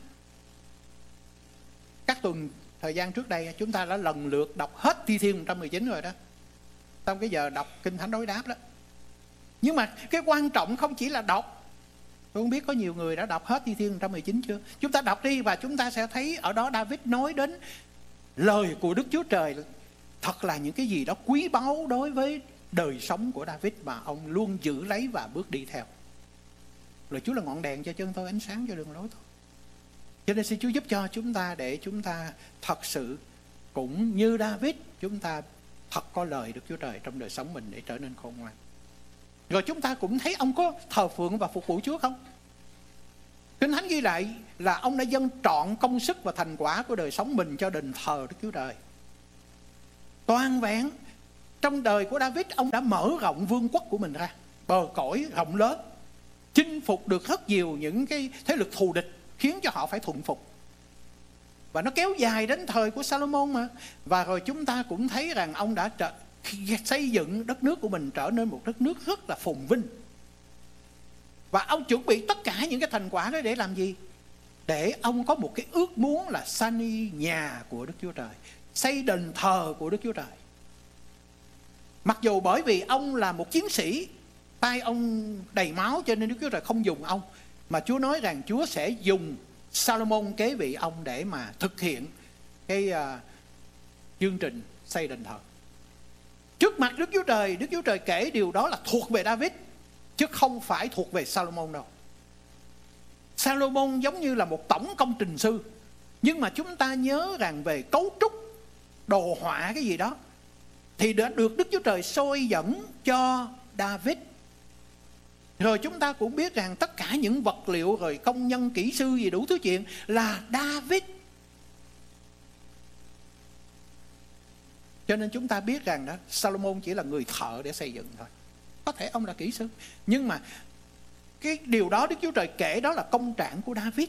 các tuần thời gian trước đây, chúng ta đã lần lượt đọc hết Thi Thiên 119 rồi đó. Trong cái giờ đọc kinh thánh đối đáp đó. Nhưng mà cái quan trọng không chỉ là đọc Tôi không biết có nhiều người đã đọc hết Thi Thiên 119 chưa? Chúng ta đọc đi và chúng ta sẽ thấy ở đó David nói đến lời của Đức Chúa Trời thật là những cái gì đó quý báu đối với đời sống của David mà ông luôn giữ lấy và bước đi theo. Lời Chúa là ngọn đèn cho chân tôi, ánh sáng cho đường lối tôi. Cho nên xin Chúa giúp cho chúng ta để chúng ta thật sự cũng như David chúng ta thật có lời Đức Chúa Trời trong đời sống mình để trở nên khôn ngoan. Rồi chúng ta cũng thấy ông có thờ phượng và phục vụ Chúa không? Kinh Thánh ghi lại là ông đã dâng trọn công sức và thành quả của đời sống mình cho đền thờ Đức Chúa Trời. Toàn vẹn trong đời của David ông đã mở rộng vương quốc của mình ra, bờ cõi rộng lớn, chinh phục được rất nhiều những cái thế lực thù địch khiến cho họ phải thuận phục. Và nó kéo dài đến thời của Salomon mà. Và rồi chúng ta cũng thấy rằng ông đã trở, xây dựng đất nước của mình trở nên một đất nước rất là phồn vinh và ông chuẩn bị tất cả những cái thành quả đó để làm gì để ông có một cái ước muốn là sanh nhà của Đức Chúa Trời, xây đền thờ của Đức Chúa Trời. Mặc dù bởi vì ông là một chiến sĩ, tay ông đầy máu cho nên Đức Chúa Trời không dùng ông, mà Chúa nói rằng Chúa sẽ dùng Salomon kế vị ông để mà thực hiện cái uh, chương trình xây đền thờ. Trước mặt Đức Chúa Trời, Đức Chúa Trời kể điều đó là thuộc về David, chứ không phải thuộc về Salomon đâu. Salomon giống như là một tổng công trình sư, nhưng mà chúng ta nhớ rằng về cấu trúc, đồ họa cái gì đó, thì đã được Đức Chúa Trời soi dẫn cho David. Rồi chúng ta cũng biết rằng tất cả những vật liệu rồi công nhân kỹ sư gì đủ thứ chuyện là David Cho nên chúng ta biết rằng đó Salomon chỉ là người thợ để xây dựng thôi. Có thể ông là kỹ sư, nhưng mà cái điều đó Đức Chúa Trời kể đó là công trạng của David.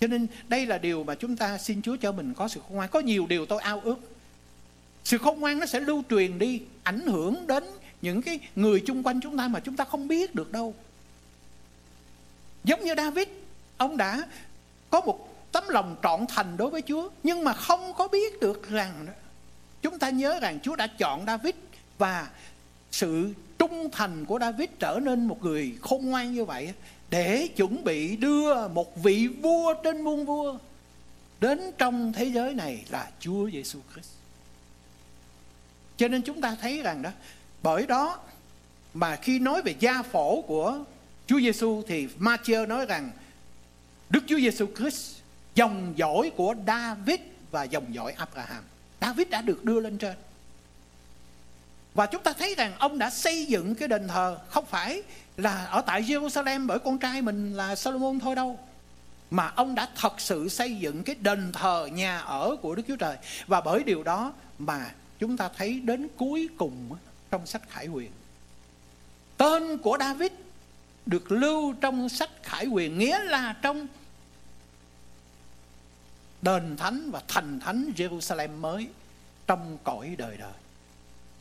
Cho nên đây là điều mà chúng ta xin Chúa cho mình có sự khôn ngoan. Có nhiều điều tôi ao ước. Sự khôn ngoan nó sẽ lưu truyền đi, ảnh hưởng đến những cái người chung quanh chúng ta mà chúng ta không biết được đâu. Giống như David, ông đã có một tấm lòng trọn thành đối với Chúa, nhưng mà không có biết được rằng Chúng ta nhớ rằng Chúa đã chọn David và sự trung thành của David trở nên một người khôn ngoan như vậy để chuẩn bị đưa một vị vua trên muôn vua đến trong thế giới này là Chúa Giêsu Christ. Cho nên chúng ta thấy rằng đó, bởi đó mà khi nói về gia phổ của Chúa Giêsu thì Matthew nói rằng Đức Chúa Giêsu Christ, dòng dõi của David và dòng dõi Abraham. David đã được đưa lên trên. Và chúng ta thấy rằng ông đã xây dựng cái đền thờ, không phải là ở tại Jerusalem bởi con trai mình là Solomon thôi đâu, mà ông đã thật sự xây dựng cái đền thờ nhà ở của Đức Chúa Trời. Và bởi điều đó mà chúng ta thấy đến cuối cùng trong sách Khải Huyền. Tên của David được lưu trong sách Khải Huyền, nghĩa là trong đền thánh và thành thánh Jerusalem mới trong cõi đời đời.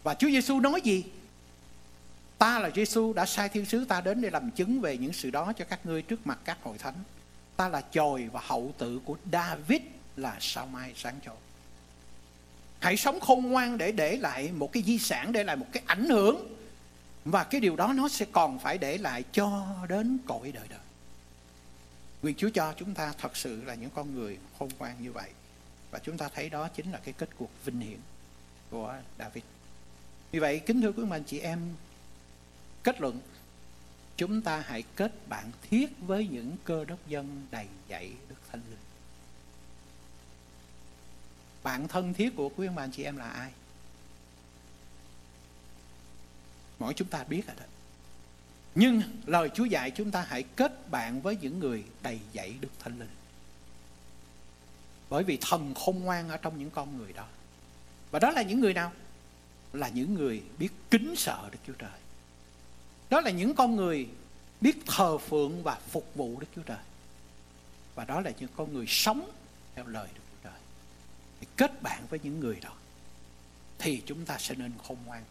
Và Chúa Giêsu nói gì? Ta là Giêsu đã sai thiên sứ ta đến để làm chứng về những sự đó cho các ngươi trước mặt các hội thánh. Ta là chồi và hậu tự của David là sao mai sáng trội. Hãy sống khôn ngoan để để lại một cái di sản, để lại một cái ảnh hưởng. Và cái điều đó nó sẽ còn phải để lại cho đến cõi đời đời. Nguyện Chúa cho chúng ta thật sự là những con người khôn ngoan như vậy. Và chúng ta thấy đó chính là cái kết cuộc vinh hiển của David. Vì vậy, kính thưa quý anh chị em, kết luận, chúng ta hãy kết bạn thiết với những cơ đốc dân đầy dạy Đức Thánh Linh. Bạn thân thiết của quý anh chị em là ai? Mỗi chúng ta biết rồi đó. Nhưng lời Chúa dạy chúng ta hãy kết bạn với những người đầy dạy Đức Thánh Linh. Bởi vì thần khôn ngoan ở trong những con người đó. Và đó là những người nào? Là những người biết kính sợ Đức Chúa Trời. Đó là những con người biết thờ phượng và phục vụ Đức Chúa Trời. Và đó là những con người sống theo lời Đức Chúa Trời. Thì kết bạn với những người đó, thì chúng ta sẽ nên khôn ngoan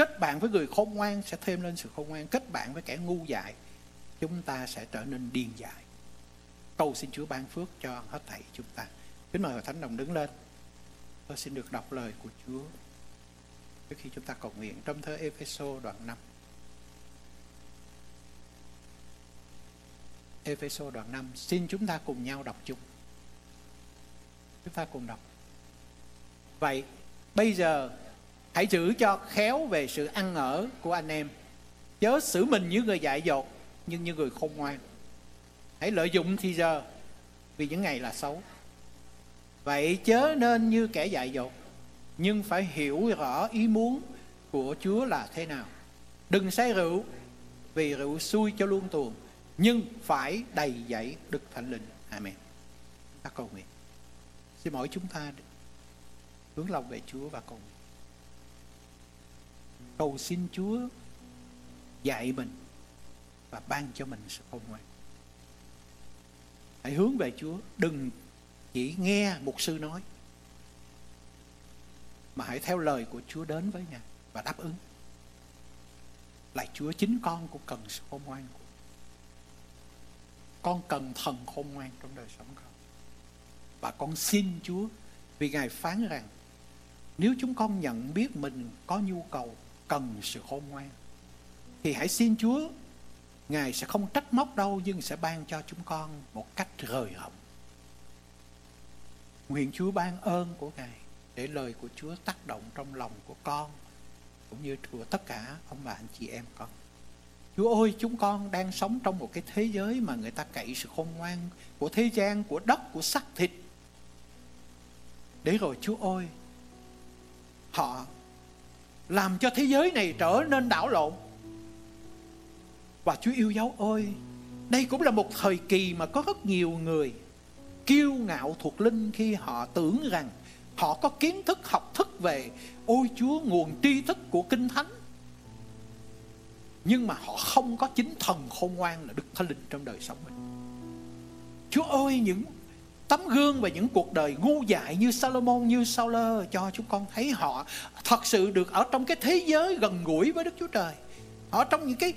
kết bạn với người khôn ngoan sẽ thêm lên sự khôn ngoan. Kết bạn với kẻ ngu dại, chúng ta sẽ trở nên điên dại. Cầu xin Chúa ban phước cho hết thảy chúng ta. Kính mời hội thánh đồng đứng lên. Tôi xin được đọc lời của Chúa trước khi chúng ta cầu nguyện trong thơ Epheso đoạn 5 Epheso đoạn 5 xin chúng ta cùng nhau đọc chung. Chúng ta cùng đọc. Vậy, bây giờ hãy giữ cho khéo về sự ăn ở của anh em chớ xử mình như người dại dột, nhưng như người khôn ngoan hãy lợi dụng thì giờ, vì những ngày là xấu vậy chớ nên như kẻ dại dột, nhưng phải hiểu rõ ý muốn của Chúa là thế nào đừng say rượu, vì rượu xui cho luôn tuồng, nhưng phải đầy dẫy Đức Thánh Linh. Amen. Ta cầu nguyện. Xin mỗi chúng ta hướng lòng về Chúa và cầu nguyện cầu xin Chúa dạy mình và ban cho mình sự khôn ngoan. Hãy hướng về Chúa, đừng chỉ nghe một sư nói mà hãy theo lời của Chúa đến với Ngài và đáp ứng. Lại Chúa chính con cũng cần sự khôn ngoan của. con cần thần khôn ngoan trong đời sống con và con xin Chúa vì Ngài phán rằng nếu chúng con nhận biết mình có nhu cầu cần sự khôn ngoan thì hãy xin Chúa Ngài sẽ không trách móc đâu nhưng sẽ ban cho chúng con một cách rời họng. Nguyện Chúa ban ơn của Ngài để lời của Chúa tác động trong lòng của con cũng như của tất cả ông bà anh chị em con. Chúa ơi, chúng con đang sống trong một cái thế giới mà người ta cậy sự khôn ngoan của thế gian, của đất, của xác thịt. Để rồi Chúa ơi, họ làm cho thế giới này trở nên đảo lộn và Chúa yêu dấu ơi, đây cũng là một thời kỳ mà có rất nhiều người kiêu ngạo thuộc linh khi họ tưởng rằng họ có kiến thức, học thức về, ôi Chúa, nguồn tri thức của kinh thánh nhưng mà họ không có chính thần khôn ngoan là Đức Thánh Linh trong đời sống mình. Chúa ơi, những tấm gương và những cuộc đời ngu dại như Salomon, như Sauler cho chúng con thấy họ thật sự được ở trong cái thế giới gần gũi với Đức Chúa Trời. Ở trong những cái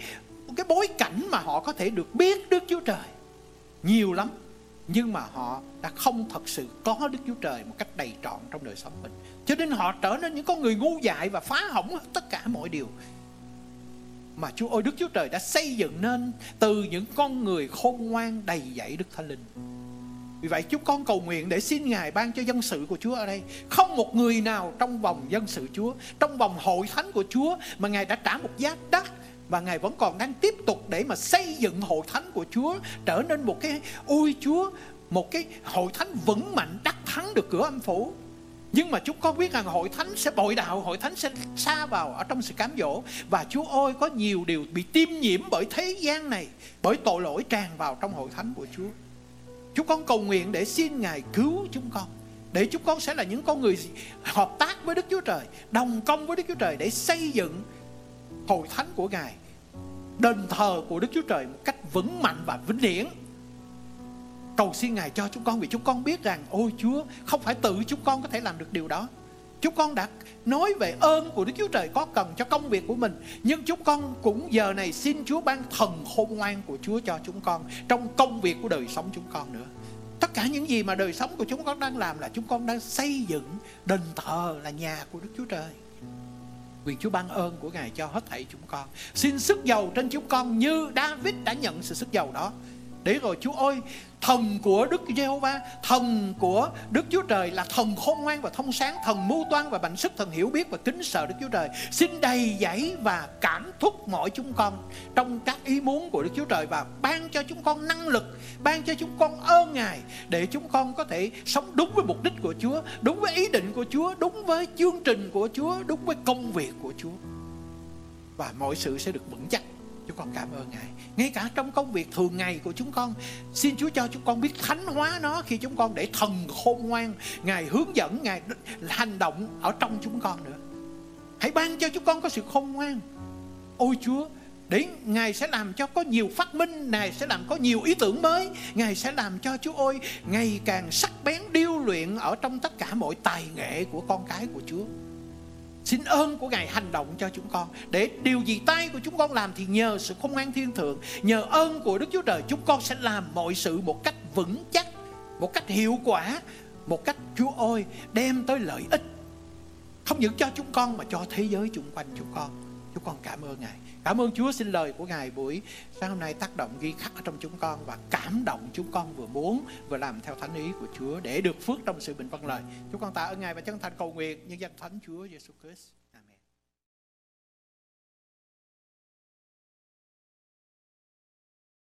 cái bối cảnh mà họ có thể được biết Đức Chúa Trời nhiều lắm, nhưng mà họ đã không thật sự có Đức Chúa Trời một cách đầy trọn trong đời sống mình. Cho nên họ trở nên những con người ngu dại và phá hỏng tất cả mọi điều mà Chúa ơi, Đức Chúa Trời đã xây dựng nên từ những con người khôn ngoan đầy dạy Đức Thánh Linh. Vì vậy chúng con cầu nguyện để xin Ngài ban cho dân sự của Chúa ở đây. Không một người nào trong vòng dân sự Chúa, trong vòng hội thánh của Chúa mà Ngài đã trả một giá đắt và Ngài vẫn còn đang tiếp tục để mà xây dựng hội thánh của Chúa trở nên một cái ôi Chúa một cái hội thánh vững mạnh đắc thắng được cửa âm phủ. Nhưng mà chúng con biết rằng hội thánh sẽ bội đạo hội thánh sẽ xa vào ở trong sự cám dỗ. Và chúa ơi có nhiều điều bị tiêm nhiễm bởi thế gian này bởi tội lỗi tràn vào trong hội thánh của chúa chúng con cầu nguyện để xin ngài cứu chúng con, để chúng con sẽ là những con người hợp tác với đức chúa trời, đồng công với đức chúa trời để xây dựng hội thánh của ngài, đền thờ của đức chúa trời một cách vững mạnh và vĩnh viễn cầu xin Ngài cho chúng con vì chúng con biết rằng, ôi Chúa, không phải tự chúng con có thể làm được điều đó. Chúng con đã nói về ơn của Đức Chúa Trời có cần cho công việc của mình. Nhưng chúng con cũng giờ này xin Chúa ban thần khôn ngoan của Chúa cho chúng con Trong công việc của đời sống chúng con nữa. Tất cả những gì mà đời sống của chúng con đang làm là chúng con đang xây dựng đền thờ là nhà của Đức Chúa Trời. Quyền Chúa ban ơn của Ngài cho hết thảy chúng con. Xin sức giàu trên chúng con như David đã nhận sự sức giàu đó. Để rồi Chúa ơi Thần của Đức Giê-hô-va, thần của Đức Chúa Trời là thần khôn ngoan và thông sáng, thần mưu toan và mạnh sức, thần hiểu biết và kính sợ Đức Chúa Trời. Xin đầy dẫy và cảm thúc mọi chúng con trong các ý muốn của Đức Chúa Trời và ban cho chúng con năng lực, ban cho chúng con ơn Ngài để chúng con có thể sống đúng với mục đích của Chúa, đúng với ý định của Chúa, đúng với chương trình của Chúa, đúng với công việc của Chúa. Và mọi sự sẽ được vững chắc Chúng con cảm ơn Ngài. Ngay cả trong công việc thường ngày của chúng con Xin Chúa cho chúng con biết thánh hóa nó Khi chúng con để thần khôn ngoan. Ngài hướng dẫn, Ngài hành động Ở trong chúng con nữa. Hãy ban cho chúng con có sự khôn ngoan. Ôi Chúa để Ngài sẽ làm cho có nhiều phát minh Ngài sẽ làm có nhiều ý tưởng mới. Ngài sẽ làm cho Chúa ơi Ngày càng sắc bén điêu luyện Ở trong tất cả mọi tài nghệ của con cái của Chúa. Xin ơn của Ngài hành động cho chúng con. Để điều gì tay của chúng con làm Thì nhờ sự khôn ngoan thiên thượng. Nhờ ơn của Đức Chúa Trời, Chúng con sẽ làm mọi sự một cách vững chắc, Một cách hiệu quả, Một cách Chúa ơi, đem tới lợi ích. Không những cho chúng con Mà cho thế giới chung quanh chúng con. Chúng con cảm ơn Ngài. Cảm ơn Chúa, xin lời của Ngài buổi sáng hôm nay tác động ghi khắc ở trong chúng con và cảm động chúng con vừa muốn vừa làm theo thánh ý của Chúa để được phước trong sự bình vâng lời. Chúng con tạ ơn Ngài và chân thành cầu nguyện nhân danh Thánh Chúa Giêsu Christ.